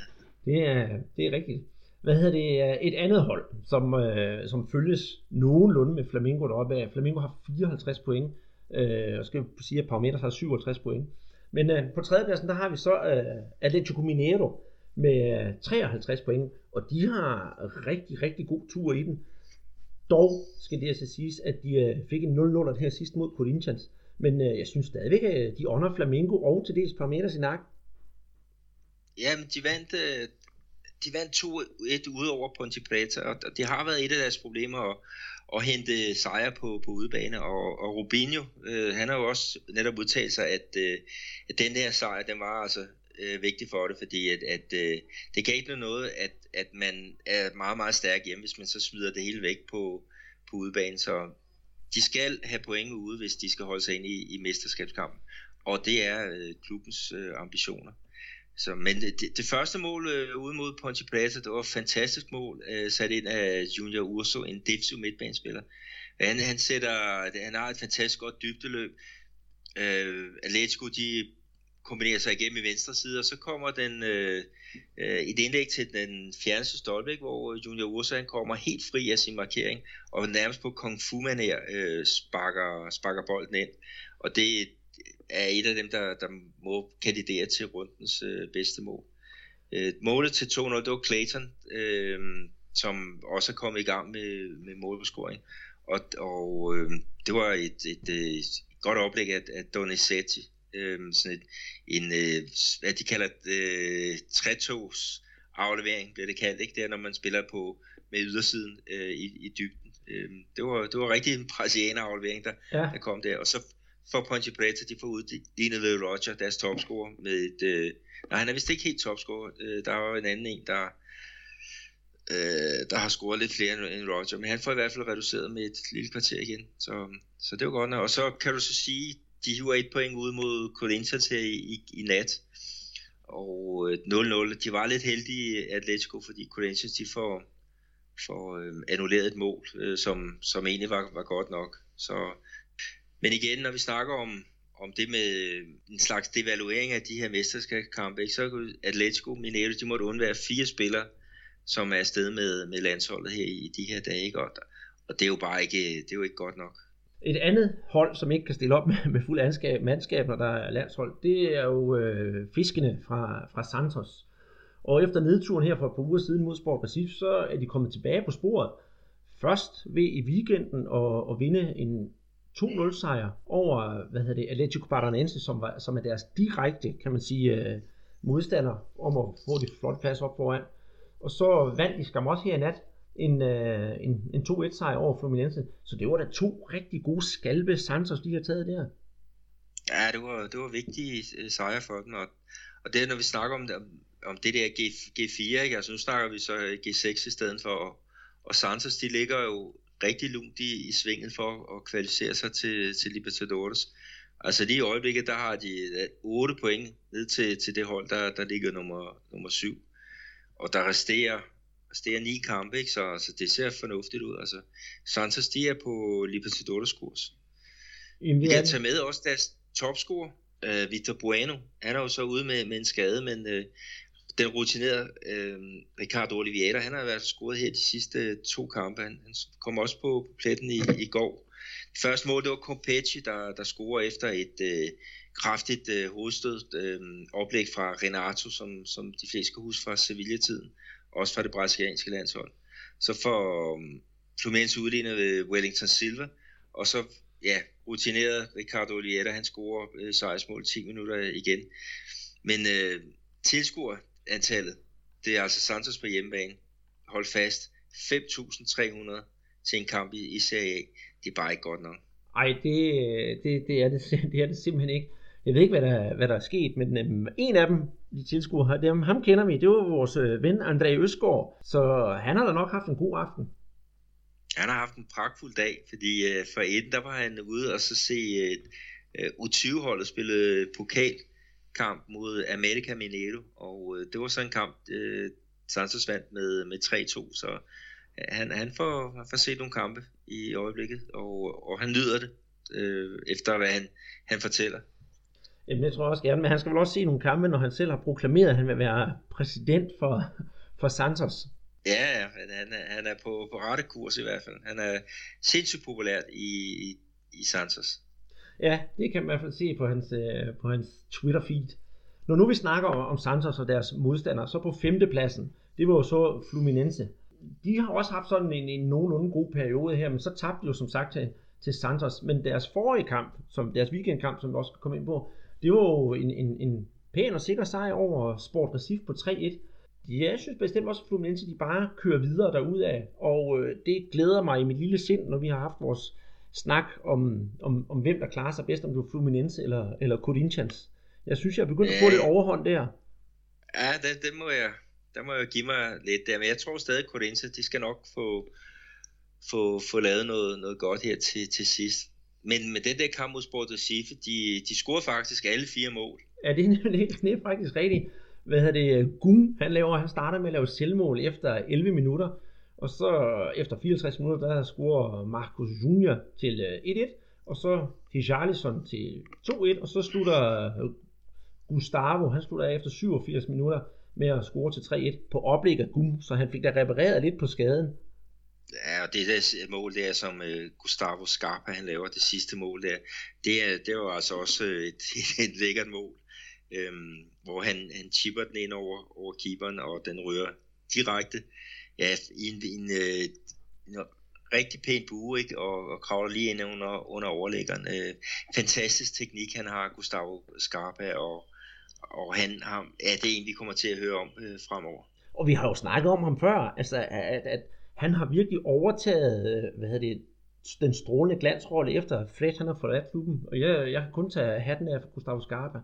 Det er, det er rigtigt hvad hedder det, et andet hold, som, øh, som følges nogenlunde med Flamingo deroppe af. Flamingo har 54 point, øh, og skal sige, at Parameters har 67 point. Men øh, på tredjepladsen, der har vi så øh, Atletico Mineiro med 53 point, og de har rigtig, rigtig god tur i den. Dog skal det altså siges, at de øh, fik en 0-0 her sidst mod Corinthians, men øh, jeg synes stadigvæk, at øh, de under Flamengo og til dels Parameters i nak. Ja, men de vandt øh, de vandt 2-1 ude over Ponte Preta, og det har været et af deres problemer at, at hente sejre på, på udebane, og, og Rubinho, øh, han har jo også netop udtalt sig, at, øh, at den her sejr, den var altså øh, vigtig for det, fordi at, at øh, det kan ikke noget, at, at man er meget, meget stærk hjemme, hvis man så smider det hele væk på, på udebane, så de skal have point ude, hvis de skal holde sig ind i, i mesterskabskampen, og det er øh, klubbens øh, ambitioner. Så, men det, det første mål øh, ude mod Ponte Plata, det var et fantastisk mål, øh, sat ind af Junior Urso, en defensiv midtbanespiller. Han, han, sætter, han har et fantastisk godt dybdeløb. Øh, Atletico, de kombinerer sig igennem i venstre side, og så kommer den øh, øh, et indlæg til den fjerneste stolpe, hvor øh, Junior Ursa kommer helt fri af sin markering, og nærmest på kung fu manér øh, sparker, sparker bolden ind. Og det er et af dem, der, der må kandidere til rundens øh, bedste mål. Øh, målet til 2-0, det var Clayton, øh, som også er kommet i gang med, med målbescoring. Og, og øh, det var et, et, et, et godt oplæg af, af Donizetti, øh, sådan et, en, øh, hvad de kalder øh, tretogs aflevering, bliver det kaldt, ikke? Det er, når man spiller på med ydersiden øh, i, i dybden. Øh, det, var, det var rigtig en brasilianer aflevering, der, ja. der kom der. Og så for Ponte Preta, de får udlignet Roger, deres topscorer, med et... Øh, nej, han er vist ikke helt topscorer. Øh, der var en anden en, der, øh, der har scoret lidt flere end Roger, men han får i hvert fald reduceret med et lille kvarter igen. Så, så det var godt nok. Og så kan du så sige, de hiver et point ud mod Corinthians her i, i, i nat. Og øh, 0-0. De var lidt heldige Atletico, fordi Corinthians de får, får øh, annulleret et mål, øh, som, som egentlig var, var godt nok. Så, men igen, når vi snakker om, om det med øh, en slags devaluering af de her mesterskabskampe, ikke, så kunne Atletico Mineiro, de måtte undvære fire spillere, som er afsted med, med landsholdet her i, i de her dage. Ikke? Og, og det er jo bare ikke, det er jo ikke godt nok. Et andet hold, som ikke kan stille op med, med fuld anskab, mandskab, når der er landshold, det er jo øh, fiskene fra, fra Santos. Og efter nedturen her for et par uger siden mod Sport Recife, så er de kommet tilbage på sporet. Først ved i weekenden at, at vinde en 2-0 sejr over, hvad hedder det, Atletico Paranaense, som, var, som er deres direkte, kan man sige, øh, modstander om at få det flot plads op foran. Og så vandt de skam også her i nat en, øh, en, en 2-1 sejr over Fluminense. Så det var da to rigtig gode skalpe Santos, de har taget der. Ja, det var, det var vigtige øh, sejre for dem, og, og det når vi snakker om, om det der G, G4, ikke? altså nu snakker vi så øh, G6 i stedet for, og, og Santos, de ligger jo rigtig lunt i, i svinget for at kvalificere sig til, til Libertadores. Altså lige i øjeblikket, der har de 8 point ned til, til det hold, der, der ligger nummer, nummer 7. Og der resterer Altså, det er ni kampe, ikke? Så, så det ser fornuftigt ud. Altså, Santos, de er på Libertadores kurs. Er... Jeg tager med også deres topscorer, uh, Victor Bueno. Han er jo så ude med, med en skade, men uh, den rutinerede uh, Ricardo Oliveira, han har været scoret her de sidste to kampe. Han, han kom også på, på pletten i, i går. Første mål, det var Compeci, der, der scorer efter et uh, kraftigt uh, hovedstød uh, oplæg fra Renato, som, som de fleste kan huske fra Sevilla-tiden også fra det brasilianske landshold. Så får um, Fluminense udlignet ved Wellington Silva, og så ja, rutineret Ricardo Olieta, han scorer øh, sejrsmål 10 minutter igen. Men øh, tilskuerantallet, det er altså Santos på hjemmebane. Hold fast, 5.300 til en kamp i, i Serie A. Det er bare ikke godt nok. Ej, det, øh, det, det, er det, det er det simpelthen ikke. Jeg ved ikke, hvad der, hvad der er sket, men øhm, en af dem, de tilskuere, dem, ham kender vi, det var vores øh, ven André Østgaard, så øh, han har da nok haft en god aften. Han har haft en pragtfuld dag, fordi øh, for inden der var han ude og så se øh, øh U20-holdet spille pokalkamp mod America Mineiro, og øh, det var så en kamp, øh, Santos vandt med, med 3-2, så øh, han, han får, han får set nogle kampe i øjeblikket, og, og han nyder det, øh, efter hvad han, han fortæller. Jamen, det tror jeg også gerne, men han skal vel også se nogle kampe, når han selv har proklameret, at han vil være præsident for, for Santos. Ja, han er, han er på, på rette kurs i hvert fald. Han er sindssygt populært i, i, i Santos. Ja, det kan man i hvert fald se på hans, øh, på hans Twitter-feed. Når nu vi snakker om, om Santos og deres modstandere, så på femtepladsen, det var jo så Fluminense. De har også haft sådan en, en nogenlunde god periode her, men så tabte de jo som sagt til, til Santos. Men deres forrige kamp, som deres weekendkamp, som vi også skal komme ind på, det var jo en, en, en pæn og sikker sejr over Sport Recife på 3-1. Jeg synes bestemt også, at Fluminense de bare kører videre af, og øh, det glæder mig i mit lille sind, når vi har haft vores snak om, om, om hvem der klarer sig bedst, om det var Fluminense eller, eller Corinthians. Jeg synes, jeg er begyndt at få lidt overhånd der. Ja, det, det må jeg, der må jeg give mig lidt der, men jeg tror stadig, at Corinthians, de skal nok få, få, få lavet noget, noget godt her til, til sidst. Men med den der kamp mod Sport Recife, de, de scorede faktisk alle fire mål. Ja, det er, det, det er faktisk rigtigt. Hvad hedder det? Gun, han, laver, han starter med at lave selvmål efter 11 minutter. Og så efter 64 minutter, der scorer Marcus Junior til øh, 1-1, og så Richarlison til 2-1, og så slutter øh, Gustavo, han slutter efter 87 minutter med at score til 3-1 på oplæg af Gum, så han fik da repareret lidt på skaden. Ja, og det der mål der, som øh, Gustavo Scarpa han laver, det sidste mål der, det, er, det var altså også øh, et, et, et lækkert mål, øhm, hvor han, han chipper den ind over, over keeperen, og den rører direkte ja, i en, en, en, en rigtig pæn bue, ikke? Og, og kravler lige ind under, under overlæggeren. Øh, fantastisk teknik, han har, Gustavo Scarpa, og, og han har, ja, det er en, vi kommer til at høre om øh, fremover. Og vi har jo snakket om ham før, altså, at, at han har virkelig overtaget, øh, hvad hedder det, den strålende glansrolle efter Fred han har forladt klubben. Og jeg, jeg kan kun tage hatten af for Gustavo Scarpa.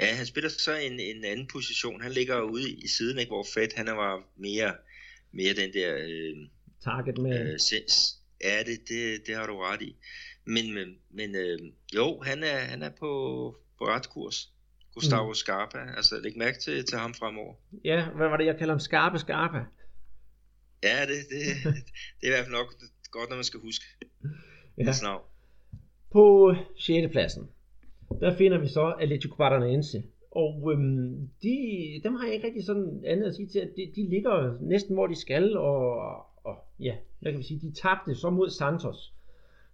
Ja, han spiller så en, en anden position. Han ligger ude i siden, ikke, hvor Fred han var mere, mere den der... Øh, Target med... Øh, sens. Ja, det, det, det har du ret i. Men, men, men øh, jo, han er, han er på, på ret kurs. Gustavo mm. Scarpa, altså læg mærke til, til ham fremover. Ja, hvad var det, jeg kalder ham? Scarpe Scarpa? Ja, det, det, det er i hvert fald nok godt, når man skal huske ja. hans navn. På 6. pladsen, der finder vi så Atletico Paranaense. Og øhm, de, dem har jeg ikke rigtig sådan andet at sige til, at de, de ligger næsten hvor de skal, og, og ja, hvad kan vi sige, de tabte så mod Santos.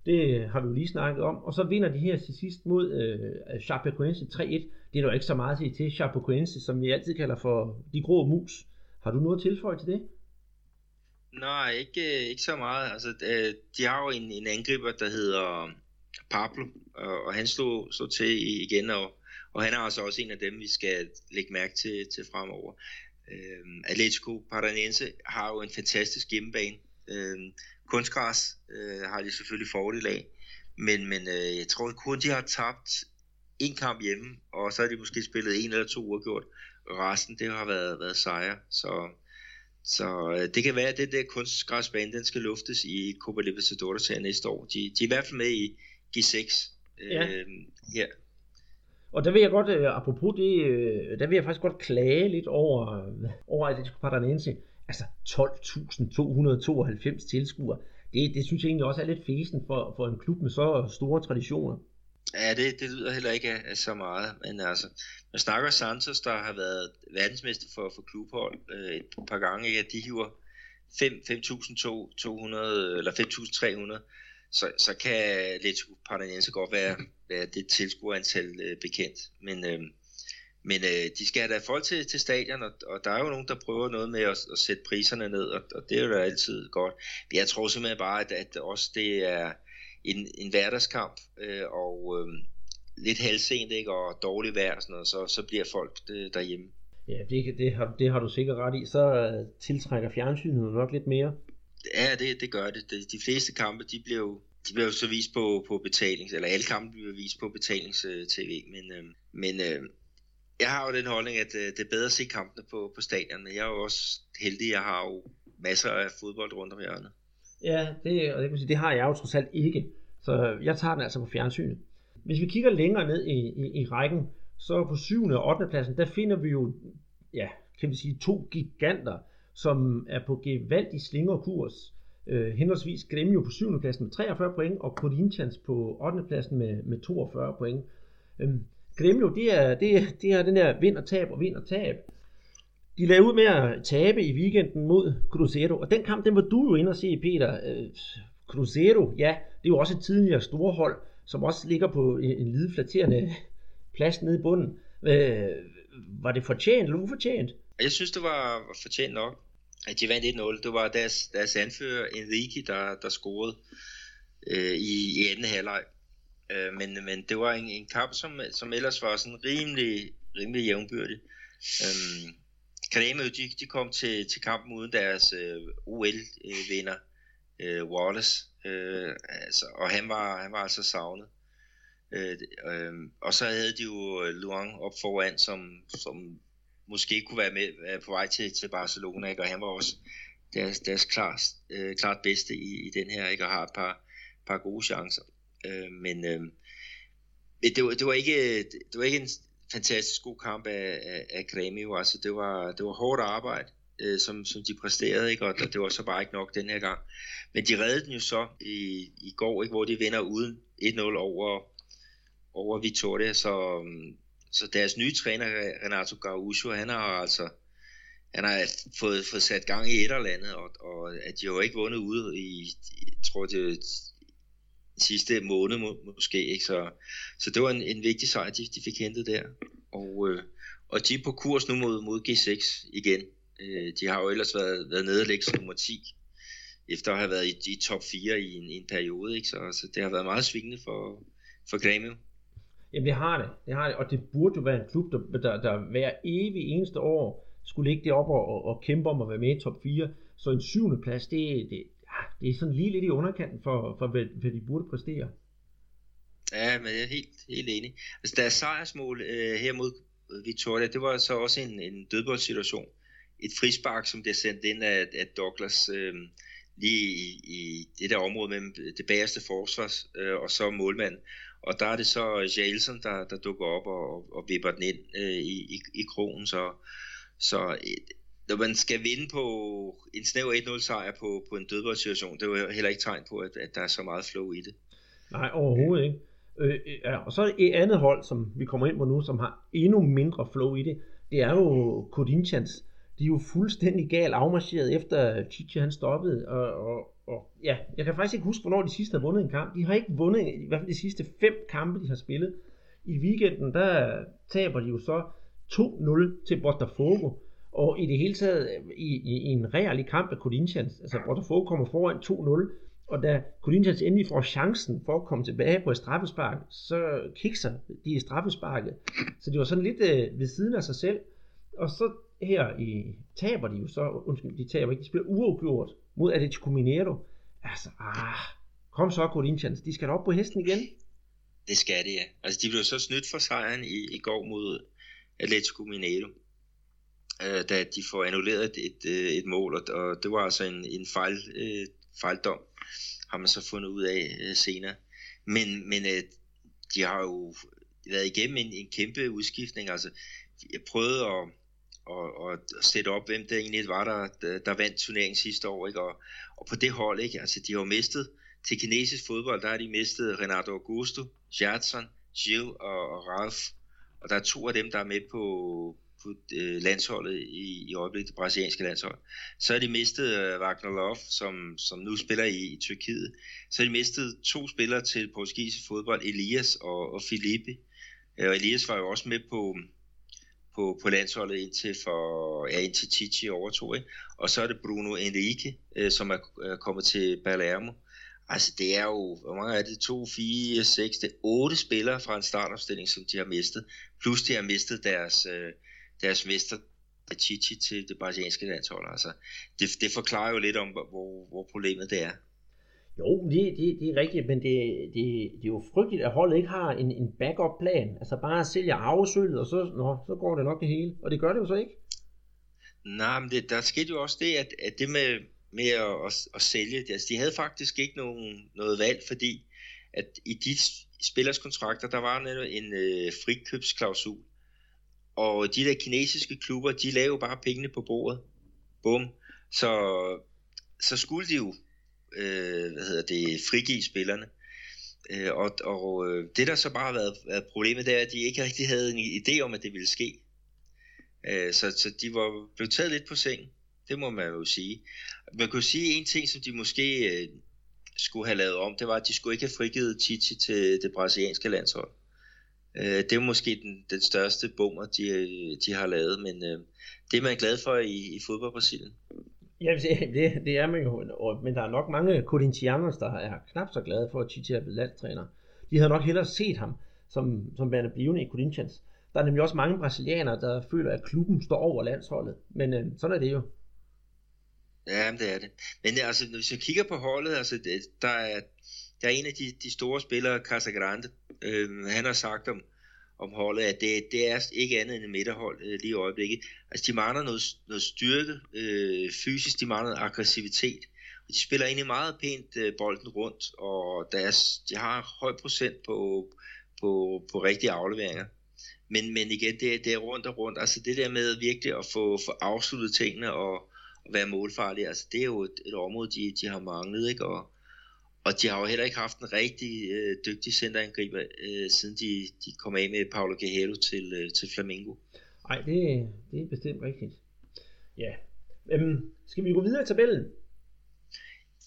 Det har vi jo lige snakket om. Og så vinder de her til sidst mod øh, Chapecoense 3-1. Det er der ikke så meget at sige til. Chapecoense, som vi altid kalder for de grå mus. Har du noget at tilføje til det? Nej, ikke, ikke så meget. Altså, øh, de har jo en, en angriber, der hedder Pablo, og, og han stod, stod til igen, og, og han er altså også en af dem, vi skal lægge mærke til, til fremover. Øh, Atletico Paranaense har jo en fantastisk hjemmebane. Øh, kunstgræs øh, har de selvfølgelig fordel af, men, men øh, jeg tror kun, de har tabt en kamp hjemme, og så har de måske spillet en eller to uafgjort. Resten, det har været, været sejre, så så øh, det kan være, at den der kunstgræsbane, den skal luftes i Copa Libertadores her næste år. De, de er i hvert fald med i G6 øh, ja. her. Og der vil jeg godt, øh, apropos det, øh, der vil jeg faktisk godt klage lidt over, over Atletico Paranaense. Altså 12.292 tilskuere. Det, det synes jeg egentlig også er lidt fesen for, for en klub med så store traditioner. Ja, det, det lyder heller ikke af, af så meget, men altså, man snakker Santos, der har været verdensmester for, for klubhold øh, et par gange, ikke? de hiver 5.200 eller 5.300, så, så kan Leto Paranense godt være, være det tilskuerantal øh, bekendt, men, øh, men øh, de skal have da folk til, til stadion, og, og der er jo nogen, der prøver noget med at, at sætte priserne ned, og, og det er jo da altid godt. Jeg tror simpelthen bare, at, at også det er en, en hverdagskamp, øh, og øh, lidt halvsent, ikke, og dårlig vejr og sådan noget, så, så bliver folk øh, derhjemme. Ja, det, det, har, det har du sikkert ret i. Så øh, tiltrækker fjernsynet nok lidt mere. Ja, det, det gør det. De, de fleste kampe, de bliver jo de bliver jo så vist på, på betalings, eller alle kampe bliver vist på betalings-tv, men, øh, men øh, jeg har jo den holdning, at øh, det er bedre at se kampene på, på stadion. Jeg er jo også heldig, jeg har jo masser af fodbold rundt om hjørnet. Ja, det, og det, kan sige, det har jeg jo trods alt ikke. Så jeg tager den altså på fjernsynet. Hvis vi kigger længere ned i, i, i rækken, så på 7. og 8. pladsen, der finder vi jo, ja, kan vi sige, to giganter, som er på gevaldig slingerkurs. Øh, henholdsvis Gremio på 7. pladsen med 43 point, og Corinthians på 8. pladsen med, med 42 point. Øhm, Gremio, det er, det, er, det er den der vind og tab og vind og tab. De lavede ud med at tabe i weekenden mod Cruzeiro, og den kamp, den var du jo inde og se, Peter. Øh, Cruzeiro, ja, det er jo også et tidligere storhold, som også ligger på en lille flatterende plads nede i bunden. Øh, var det fortjent eller ufortjent? Jeg synes, det var fortjent nok, at de vandt 1-0. Det var deres, deres anfører Enrique, der, der scorede øh, i, i anden halvleg. Øh, men, men det var en, en kamp, som, som ellers var sådan rimelig, rimelig jævnbyrdig. Øh, Grêmio, de, de kom til, til kampen uden deres øh, OL-vinder, øh, Wallace, øh, altså, og han var, han var altså savnet. Øh, øh, og så havde de jo Luang op foran, som, som måske kunne være med være på vej til, til Barcelona, ikke? og han var også deres, deres klart, øh, klart bedste i, i den her, ikke? og har et par, par gode chancer. Øh, men øh, det, var, det, var ikke, det var ikke en fantastisk god kamp af, af, af Grêmio, altså det var, det var hårdt arbejde, øh, som, som de præsterede, ikke? og det var så bare ikke nok den her gang. Men de reddede den jo så i, i går, ikke? hvor de vinder uden 1-0 over, over Vitoria, så, mm, så deres nye træner, Renato Gaucho, han har altså han har fået, fået sat gang i et eller andet, og, og at de jo ikke vundet ude i, jeg tror det sidste måned må, måske, ikke? Så, så det var en, en vigtig sejr, de, de fik hentet der. Og, øh, og de er på kurs nu mod, mod G6 igen. Øh, de har jo ellers været, været nede og lægge nummer 10, efter at have været i, i top 4 i en, i en periode, ikke? Så, så det har været meget svingende for, for Grêmio. Jamen det har det, det har det, og det burde jo være en klub, der, der, der hver evig eneste år skulle ligge deroppe og, og, og kæmpe om at være med i top 4. Så en syvende plads, det, det, det er sådan lige lidt i underkanten for, for hvad, hvad de burde præstere. Ja, men jeg er helt, helt enig. Altså deres sejrsmål øh, her mod øh, Victoria, det var så også en, en dødboldsituation. Et frispark, som det sendt ind af, af Douglas øh, lige i, i det der område mellem det bagerste forsvars øh, og så målmanden. Og der er det så Jalson, der, der dukker op og, og vipper den ind øh, i, i, i krogen. Så, så når man skal vinde på en snæver 1-0 sejr på, på en dødboldsituation, det er jo heller ikke tegn på, at, at der er så meget flow i det. Nej, overhovedet ikke. Øh, ja, og så et andet hold, som vi kommer ind på nu, som har endnu mindre flow i det, det er jo Corinthians. De er jo fuldstændig gal afmarcheret efter Chichi han stoppede, og, og, og ja, jeg kan faktisk ikke huske, hvornår de sidste har vundet en kamp. De har ikke vundet, i hvert fald de sidste fem kampe, de har spillet. I weekenden, der taber de jo så 2-0 til Botafogo. Og i det hele taget, øh, i, i, i en reallig kamp af Corinthians, altså Botafogo kommer foran 2-0, og da Corinthians endelig får chancen for at komme tilbage på et straffespark, så kikser de i straffesparket. Så det var sådan lidt øh, ved siden af sig selv. Og så her i taber de jo så, undskyld, de taber ikke, de spiller uafgjort mod Atletico Mineiro. Altså, ah, kom så Corinthians, de skal da op på hesten igen. Det skal de, ja. Altså, de blev så snydt for sejren i, i går mod Atletico Mineiro øh, da de får annulleret et, et, et mål, og, og det var altså en, en fejl, øh, fejldom, har man så fundet ud af øh, senere. Men, men øh, de har jo været igennem en, en kæmpe udskiftning, altså jeg prøvede at, at, at sætte op, hvem der egentlig var, der, der, der vandt turneringen sidste år, ikke? Og, og på det hold, ikke? Altså, de har mistet til kinesisk fodbold, der har de mistet Renato Augusto, Gertson, Gilles og, og Ralf, og der er to af dem, der er med på, på øh, landsholdet i, i øjeblikket, det brasilianske landshold. Så har de mistet øh, Wagner Love, som, som nu spiller i, i Tyrkiet. Så har de mistet to spillere til portugisisk fodbold, Elias og, og Felipe. Øh, og Elias var jo også med på, på, på landsholdet indtil, for, ja, indtil Titi overtog. Ikke? Og så er det Bruno Enrique, øh, som er, kommet til Palermo. Altså det er jo, hvor mange er det? 2, 4, 6, det er 8 spillere fra en startopstilling, som de har mistet. Plus de har mistet deres, øh, deres mester Chichi til det brasilianske landshold. Altså, det, det forklarer jo lidt om, hvor, hvor problemet det er. Jo, det, det, det er rigtigt, men det, det, det er jo frygteligt, at holdet ikke har en, en backup-plan. Altså bare sælge arvesølvet, og så, nå, så går det nok det hele. Og det gør det jo så ikke. Nej, men det, der skete jo også det, at, at det med, med at, at, at sælge, altså, de havde faktisk ikke nogen, noget valg, fordi at i de spillers kontrakter, der var en øh, frikøbsklausul, og de der kinesiske klubber, de laver jo bare pengene på bordet. Bum. Så, så skulle de jo øh, hvad hedder det, frigive spillerne. Øh, og og øh, det der så bare har været, været problemet, det er, at de ikke rigtig havde en idé om, at det ville ske. Øh, så, så de var blevet taget lidt på seng. Det må man jo sige. Man kunne sige en ting, som de måske øh, skulle have lavet om, det var, at de skulle ikke have frigivet Titi til det brasilianske landshold. Øh, det er måske den, den største bummer, de, de har lavet, men øh, det er man glad for i, i fodbold Brasilien. Ja, det, det er man jo, men der er nok mange Corinthians, der er knap så glade for, at Chichi er blevet landstræner. De havde nok hellere set ham som, som værende blivende i Corinthians. Der er nemlig også mange brasilianere, der føler, at klubben står over landsholdet. Men øh, sådan er det jo. Ja, det er det. Men altså, hvis jeg kigger på holdet, altså, det, der, er, der er en af de, de store spillere, Casagrande, øh, han har sagt om, om holdet, at det, det er ikke andet end et midterhold øh, lige i øjeblikket. Altså de mangler noget, noget styrke øh, fysisk, de mangler noget aggressivitet. Og de spiller egentlig meget pænt øh, bolden rundt, og deres, de har høj procent på, på, på rigtige afleveringer. men, men igen, det, det er rundt og rundt. Altså det der med virkelig at få, få afsluttet tingene og, og være målfarlige, altså det er jo et, et område, de, de har manglet, ikke? Og, og de har jo heller ikke haft en rigtig øh, dygtig centerangriber, øh, siden de, de kom af med Paulo Guerrero til, øh, til Flamengo. Nej, det, det er bestemt rigtigt. Ja. Øhm, skal vi gå videre i tabellen?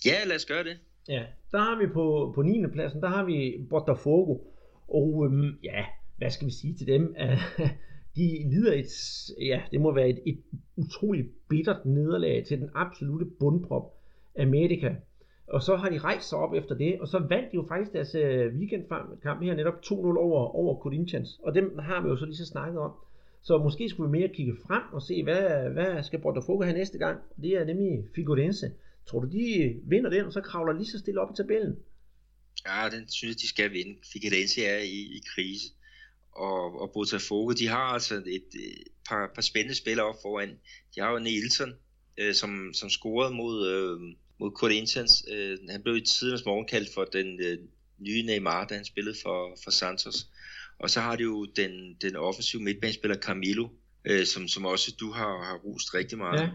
Ja, lad os gøre det. Ja, der har vi på, på 9. pladsen, der har vi Botafogo. Og øhm, ja, hvad skal vi sige til dem? de lider et, ja, det må være et, et utroligt bittert nederlag til den absolute bundprop Amerika. Og så har de rejst sig op efter det, og så vandt de jo faktisk deres øh, weekendkamp her netop 2-0 over, over Corinthians. Og dem har vi jo så lige så snakket om. Så måske skulle vi mere kigge frem og se, hvad, hvad skal Botafogo have næste gang. Det er nemlig Figurense. Tror du, de vinder den, og så kravler lige så stille op i tabellen? Ja, den synes de skal vinde. Figurense er i, i krise. Og, og Botafogo, de har altså et, et par, par spændende spillere op foran. De har jo Nielsen, øh, som, som scorede mod, øh, mod Corinthians. Øh, han blev i tidens morgen kaldt for den øh, nye Neymar, da han spillede for, for Santos. Og så har de jo den, den offensive midtbanespiller Camilo, øh, som, som også du har, har rust rigtig meget. Ja.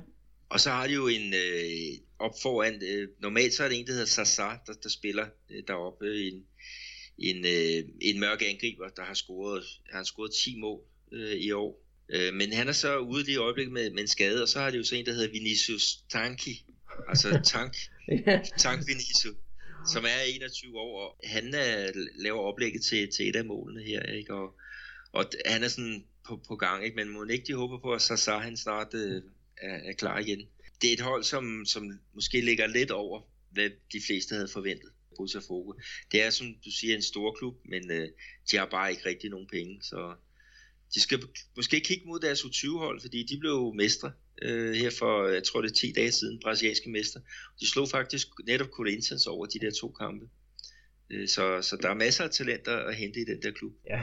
Og så har de jo en øh, op foran, øh, normalt så er det en, der hedder Sasa, der, der spiller øh, deroppe, en, en, øh, en mørk angriber, der har scoret, han har scoret 10 mål øh, i år. Øh, men han er så ude lige i øjeblikket med, med en skade, og så har de jo så en, der hedder Vinicius Tanki, altså Tank, Tank Vinicius, som er 21 år, og han er, laver oplægget til, til et af målene her, ikke? Og, og han er sådan på, på gang, ikke? men må ikke de håber på, at Sasa han snart øh, er, er klar igen. Det er et hold, som, som måske ligger lidt over, hvad de fleste havde forventet. Botafogo. Det er, som du siger, en stor klub, men øh, de har bare ikke rigtig nogen penge, så de skal måske kigge mod deres U20-hold, fordi de blev mestre øh, her for, jeg tror det er 10 dage siden, brasilianske mester. De slog faktisk netop Corinthians over de der to kampe. Øh, så, så der er masser af talenter at hente i den der klub. Ja.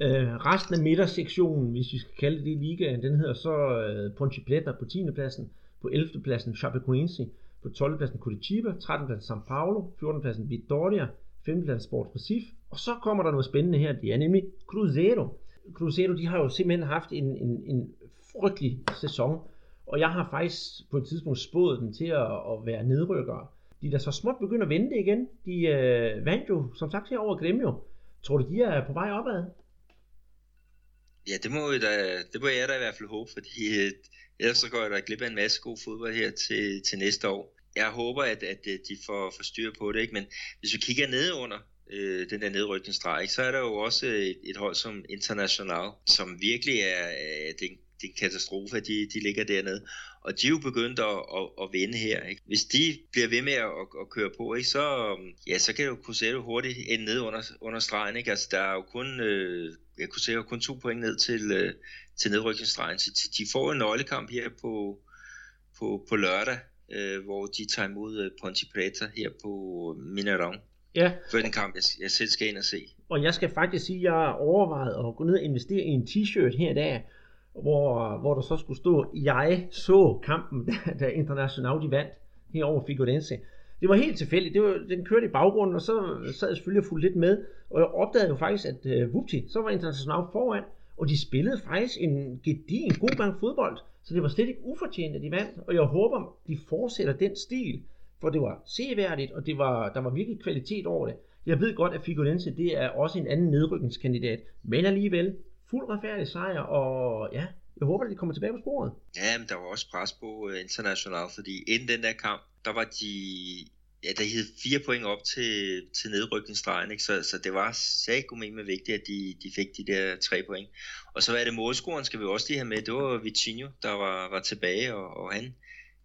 Øh, resten af midtersektionen, hvis vi skal kalde det ligaen, den hedder så øh, Ponte Preta på 10. pladsen, på 11. pladsen Chapecoense, på 12. pladsen Curitiba, 13. pladsen São Paulo, 14. pladsen Vitória, 15. pladsen Sport Recife, og så kommer der noget spændende her, det er nemlig Cruzeiro. Cruzeiro, de har jo simpelthen haft en, en, en frygtelig sæson, og jeg har faktisk på et tidspunkt spået dem til at, at være nedrykkere. De der så småt begynder at vente igen. De øh, vandt jo, som sagt, her over Gremio. Tror du, de er på vej opad? Ja, det må, jeg da, det må jeg da i hvert fald håbe, fordi øh, ellers så går jeg da glip af en masse god fodbold her til, til næste år. Jeg håber, at, at øh, de får, får styr på det, ikke? men hvis vi kigger ned under øh, den der nedrykningsstreg, så er der jo også et, et hold som International, som virkelig er, øh, det, det er en katastrofe, at de, de ligger dernede. Og de er jo begyndt at, at, at vinde her. Ikke? Hvis de bliver ved med at, at, at køre på, ikke, så, ja, så kan jo Cruzeiro hurtigt ende ned under, under stregen. Ikke? Altså, der er jo kun, øh, jeg kunne se, kun to point ned til, øh, til nedrykningsstregen. Så de får en nøglekamp her på, på, på lørdag, øh, hvor de tager imod øh, Ponte Preta her på øh, Mineirão. Ja. For den kamp, jeg, jeg selv skal ind og se. Og jeg skal faktisk sige, at jeg har overvejet at gå ned og investere i en t-shirt her i dag, hvor, hvor der så skulle stå, jeg så kampen, da International de vandt herover Figurense. Det var helt tilfældigt. Det var, den kørte i baggrunden, og så sad jeg selvfølgelig og fulgte lidt med. Og jeg opdagede jo faktisk, at uh, Vupti, så var International foran, og de spillede faktisk en gedigen god gang fodbold. Så det var slet ikke ufortjent, at de vandt. Og jeg håber, de fortsætter den stil, for det var seværdigt, og det var, der var virkelig kvalitet over det. Jeg ved godt, at Figurense det er også en anden nedrykningskandidat, men alligevel, fuld retfærdig sejr, og ja, jeg håber, at de kommer tilbage på sporet. Ja, men der var også pres på øh, internationalt, fordi inden den der kamp, der var de, ja, der hed fire point op til, til nedrykningsstregen, ikke? Så, så det var sagommen med vigtigt, at de, de fik de der tre point. Og så var det målscoren, skal vi også lige have med, det var Vitinho, der var, var tilbage, og, og han,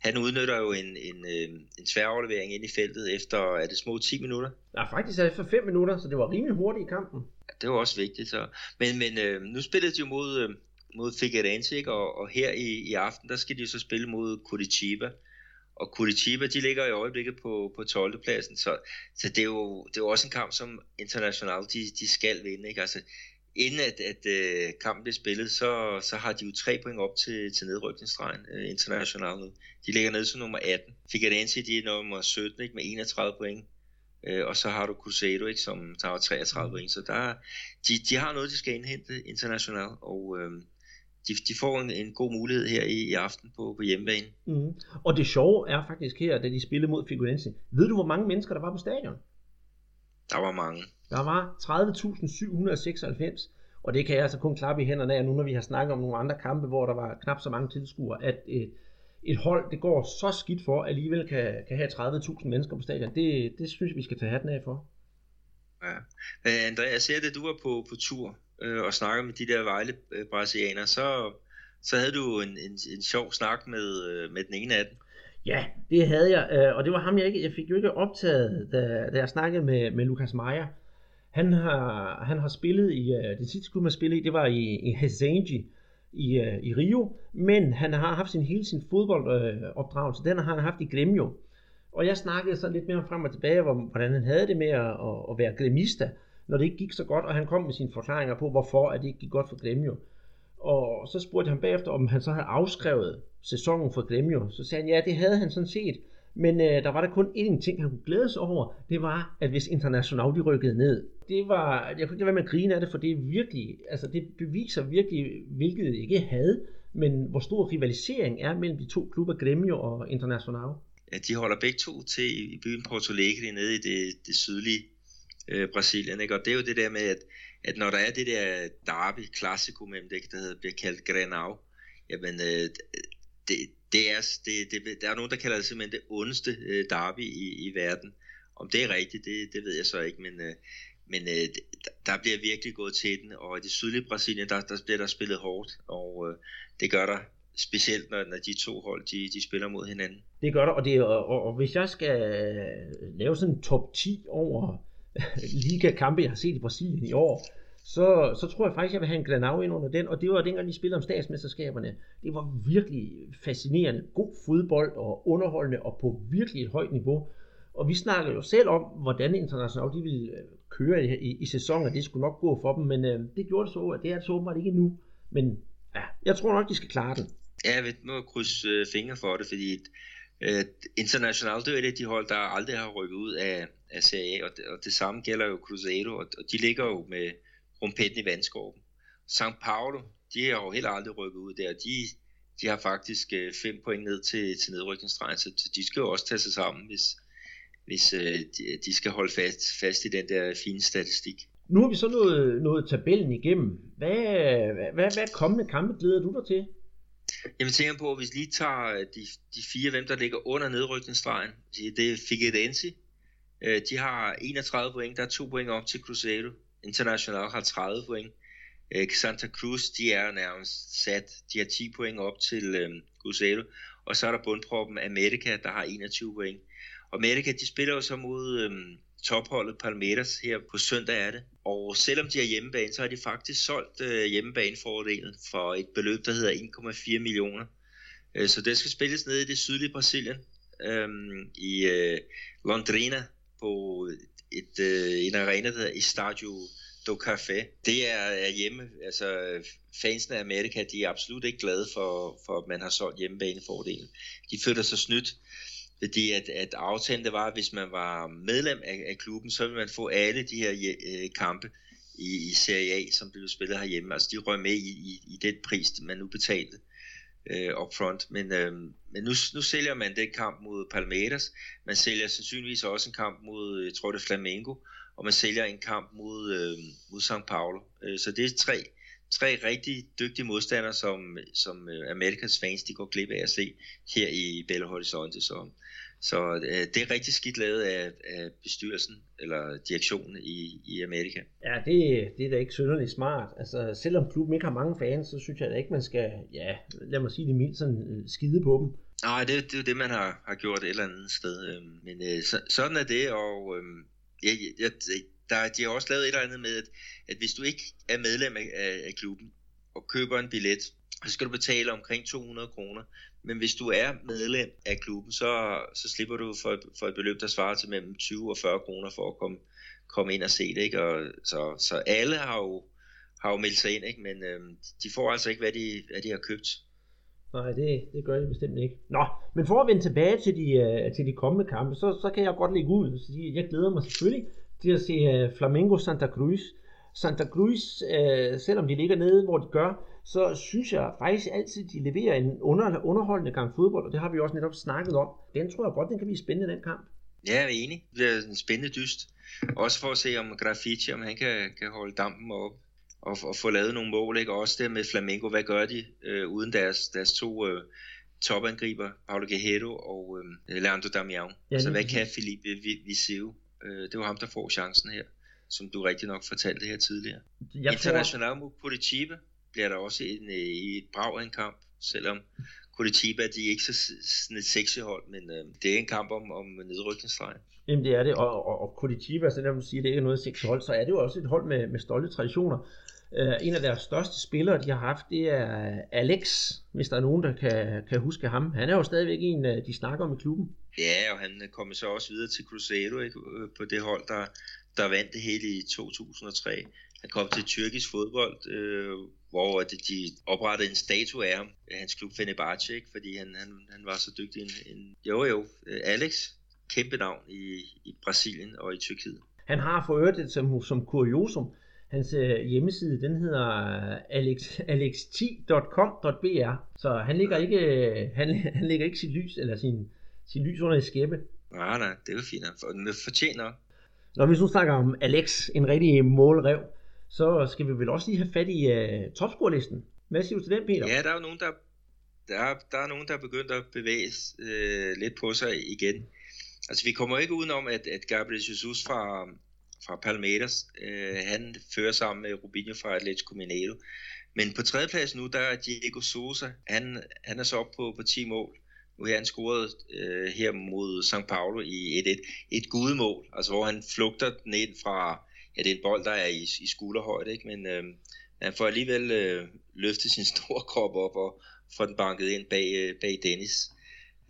han udnytter jo en, en, øh, en svær overlevering ind i feltet efter, er det små 10 minutter? Ja, faktisk er det for 5 minutter, så det var rimelig hurtigt i kampen det var også vigtigt. Så. Men, men øh, nu spillede de jo mod, øh, mod Figueirense, ikke? Og, og her i, i aften, der skal de jo så spille mod Curitiba. Og Curitiba, de ligger i øjeblikket på, på 12. pladsen, så, så det, er jo, det er jo også en kamp, som International, de, de skal vinde. Ikke? Altså, inden at, at uh, kampen bliver spillet, så, så har de jo tre point op til, til nedrykningsstregen uh, International nu. De ligger nede som nummer 18. Figueirense, de er nummer 17 ikke? med 31 point. Øh, og så har du Cruzeiro, ikke, som tager 33 Mm. point. Så der, de, de har noget, de skal indhente internationalt, og øh, de, de får en, en god mulighed her i, i aften på, på hjemmebane. Mm. Og det sjove er faktisk her, da de spillede mod Figueirense. Ved du, hvor mange mennesker der var på stadion? Der var mange. Der var 30.796, og det kan jeg altså kun klappe i hænderne af nu, når vi har snakket om nogle andre kampe, hvor der var knap så mange tilskuere, at et, et hold, det går så skidt for, alligevel kan, kan have 30.000 mennesker på stadion. Det, det synes jeg, vi skal tage hatten af for. Ja. Øh, Andreas, jeg ser, at du var på, på tur øh, og snakkede med de der Vejle-brasilianere, så, så havde du en, en, en sjov snak med, øh, med den ene af dem. Ja, det havde jeg, øh, og det var ham, jeg ikke, jeg fik jo ikke optaget, da, da jeg snakkede med, med Lukas Meyer. Han har, han har spillet i, øh, det sidste klub, han spillede i, det var i, i Helsinki i, øh, i Rio, men han har haft sin, hele sin fodboldopdragelse, den har han haft i Gremio. Og jeg snakkede så lidt mere frem og tilbage, om, hvordan han havde det med at, at, at være gremista, når det ikke gik så godt, og han kom med sine forklaringer på, hvorfor at det ikke gik godt for Gremio. Og så spurgte jeg ham bagefter, om han så havde afskrevet sæsonen for Gremio. Så sagde han, ja, det havde han sådan set. Men øh, der var der kun én ting, han kunne glæde sig over. Det var, at hvis International de rykkede ned. Det var, jeg kunne ikke være med at grine af det, for det er virkelig, altså det beviser virkelig, hvilket jeg ikke havde, men hvor stor rivalisering er mellem de to klubber, Gremio og International. Ja, de holder begge to til i byen Porto Alegre nede i det, det sydlige øh, Brasilien. Ikke? Og det er jo det der med, at, at når der er det der derby, klassiko mellem det, der hedder, bliver kaldt Grenau, jamen øh, det, det er, det, det, der er nogen, der kalder det simpelthen det ondeste øh, derby i, i verden. Om det er rigtigt, det, det ved jeg så ikke, men, øh, men øh, der bliver virkelig gået til den, og i det sydlige Brasilien, der, der bliver der spillet hårdt, og øh, det gør der specielt, når, når de to hold, de, de spiller mod hinanden. Det gør der, og, det, og, og, og hvis jeg skal lave sådan en top 10 over ligakampe, jeg har set i Brasilien i år, så, så tror jeg faktisk, jeg vil have en Glanau ind under den, og det var dengang, de spillede om statsmesterskaberne. Det var virkelig fascinerende, god fodbold og underholdende og på virkelig et højt niveau. Og vi snakkede jo selv om, hvordan International de ville øh, køre i, i, i sæsonen, og det skulle nok gå for dem, men øh, det gjorde det så, at det er det så åbenbart ikke nu. Men ja, jeg tror nok, de skal klare den. Ja, jeg må krydse øh, fingre for det, fordi øh, International, det er et af de hold, der aldrig har rykket ud af, af Serie A, og det, og det samme gælder jo Cruzeiro, og, og de ligger jo med rumpetten i vandskorben. St. Paulo, de har jo heller aldrig rykket ud der, de, de har faktisk øh, fem point ned til, til nedrykningsstregen, så de skal jo også tage sig sammen, hvis, hvis øh, de, de skal holde fast, fast i den der fine statistik. Nu har vi så nået, nået tabellen igennem. Hvad, hvad, hvad kommende kampe glæder du dig til? Jeg tænker på, at hvis lige tager øh, de, de fire, hvem der ligger under nedrykningsstregen, det er Figueirense. Øh, de har 31 point, der er to point op til Cruzeiro. International har 30 point. Øh, Santa Cruz, de er nærmest sat. De har 10 point op til um, Cruzeiro. Og så er der bundproppen America, der har 21 point. Og America, de spiller jo så mod um, topholdet Palmeiras her på søndag er det. Og selvom de har hjemmebane, så har de faktisk solgt øh, hjemmebanefordelen for et beløb, der hedder 1,4 millioner. Øh, så det skal spilles nede i det sydlige Brasilien, um, i uh, Londrina, på et, uh, en arena, der hedder Estadio do Café. Det er, er hjemme, altså fansene af Amerika, de er absolut ikke glade for, for at man har solgt hjemmebanefordelen. De føler sig snydt, fordi at, at aftalen det var, at hvis man var medlem af, af klubben, så ville man få alle de her øh, kampe i, i Serie A, som blev spillet herhjemme. Altså de røg med i, i, i den pris, man nu betalte øh, upfront. Men, øh, men nu, nu sælger man den kamp mod Palmeiras. Man sælger sandsynligvis også en kamp mod, jeg tror det er Flamengo, og man sælger en kamp mod, øh, mod São Paulo. Øh, så det er tre, tre rigtig dygtige modstandere, som, som øh, Amerikas fans de går glip af at se her i Belo Horizonte. Så, så øh, det er rigtig skidt lavet af, af bestyrelsen eller direktionen i, i Amerika. Ja, det, det er da ikke synderligt smart. Altså, selvom klubben ikke har mange fans, så synes jeg da ikke, man skal, ja, lad mig sige det mildt, sådan skide på dem. Nej, det, det er jo det, man har, har gjort et eller andet sted. Men øh, så, sådan er det, og øh, jeg, jeg, der, de har også lavet et eller andet med, at, at hvis du ikke er medlem af, af klubben og køber en billet, så skal du betale omkring 200 kroner. Men hvis du er medlem af klubben, så, så slipper du for, for et beløb, der svarer til mellem 20 og 40 kroner for at komme, komme ind og se det. Ikke? Og, så, så alle har jo, har jo meldt sig ind, ikke? men øhm, de får altså ikke, hvad de, hvad de har købt. Nej, det, det gør de bestemt ikke. Nå, men for at vende tilbage til de, uh, til de kommende kampe, så, så kan jeg godt lægge ud og sige, at jeg glæder mig selvfølgelig til at se uh, Flamengo Santa Cruz. Santa Cruz, uh, selvom de ligger nede, hvor de gør, så synes jeg faktisk altid, de leverer en under, underholdende gang fodbold, og det har vi også netop snakket om. Den tror jeg godt, den kan blive spændende, den kamp. Ja, jeg er enig. Det er en spændende dyst. Også for at se om Graffiti, om han kan, kan holde dampen op og, og få lavet nogle mål. Ikke? Og også det med Flamengo, hvad gør de øh, uden deres, deres to øh, topangriber, Paulo Guerrero og øh, Leandro Damião. Ja, altså hvad kan Felipe Viseu? Øh, det var ham, der får chancen her, som du rigtig nok fortalte her tidligere. Jeg International mod Curitiba bliver der også en, øh, i et brag en kamp, selvom Curitiba de er ikke så sådan et sexy hold, men øh, det er en kamp om, om nedrykningsstregen. Jamen det er det, og, og, og Curitiba, selvom man siger, det ikke er noget sexy hold, så er det jo også et hold med, med stolte traditioner. Uh, en af deres største spillere, de har haft, det er Alex, hvis der er nogen, der kan, kan huske ham. Han er jo stadigvæk en, de snakker om i klubben. Ja, og han kommer så også videre til Cruzeiro ikke? på det hold, der, der vandt det hele i 2003. Han kom til tyrkisk fodbold, øh, hvor de, de oprettede en statue af ham, hans klub Fenerbahce, ikke? fordi han, han, han var så dygtig. En, en, jo jo, Alex, kæmpe navn i, i Brasilien og i Tyrkiet. Han har for øvrigt det som, som kuriosum. Hans øh, hjemmeside, den hedder alex, alex10.com.br, så han ligger ikke, han, han ligger ikke sit lys, eller sin, sin lys under i skæppe. Nej, nej, det er jo fint. Han fortjener. Når vi nu snakker om Alex, en rigtig målrev, så skal vi vel også lige have fat i øh, uh, topscorelisten. Hvad siger du til den, Peter? Ja, der er jo nogen, der, der, der er nogen, der er begyndt at bevæge uh, lidt på sig igen. Altså, vi kommer ikke udenom, at, at Gabriel Jesus fra, fra Palmeiras, uh, han fører sammen med Rubinho fra Atletico Mineiro. Men på tredjeplads nu, der er Diego Sosa, han, han er så op på, på 10 mål. Nu har han scoret øh, her mod São Paulo i et, et, et gudemål, altså hvor han flugter den ind fra ja, det er en bold, der er i, i skulderhøjde, ikke? men øh, han får alligevel øh, løftet sin store krop op og får den banket ind bag, øh, bag Dennis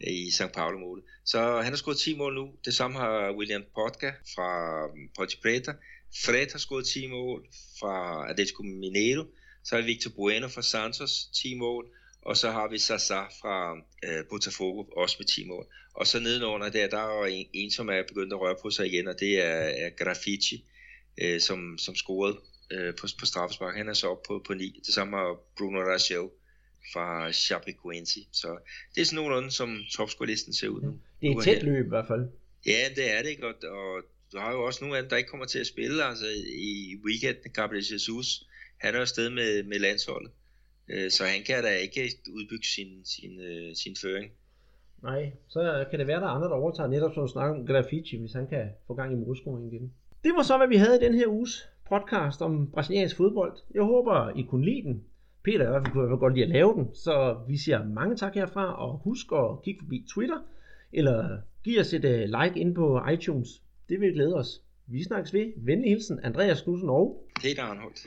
øh, i St. Paulo-målet. Så han har scoret 10 mål nu. Det samme har William Potka fra um, Ponte Preta. Fred har scoret 10 mål fra Atletico Mineiro. Så har Victor Bueno fra Santos, 10 mål. Og så har vi Sasa fra øh, Botafogo, også med 10 mål. Og så nedenunder der, der er en, en, som er begyndt at røre på sig igen, og det er, er Graffiti øh, som, som scorede øh, på, på straffespark. Han er så op på, på 9. Det samme har Bruno Rachel fra Chapecoense. Så det er sådan nogenlunde, som topscore-listen ser ud nu. Det er et tæt løb i hvert fald. Ja, det er det ikke, og, og du har jo også nogle af dem, der ikke kommer til at spille. Altså i weekenden, Gabriel Jesus, han er afsted med, med landsholdet. Øh, så han kan da ikke udbygge sin, sin, øh, sin føring. Nej, så kan det være, der er andre, der overtager netop som snakker om Graffiti, hvis han kan få gang i målscoringen igen. Det var så, hvad vi havde i den her uges podcast om brasiliansk fodbold. Jeg håber, I kunne lide den. Peter i hvert fald kunne godt lide at lave den, så vi siger mange tak herfra, og husk at kigge forbi Twitter, eller giv os et øh, like ind på iTunes. Det vil glæde os. Vi snakkes ved. Venlig hilsen, Andreas Knudsen og Peter Arnholdt.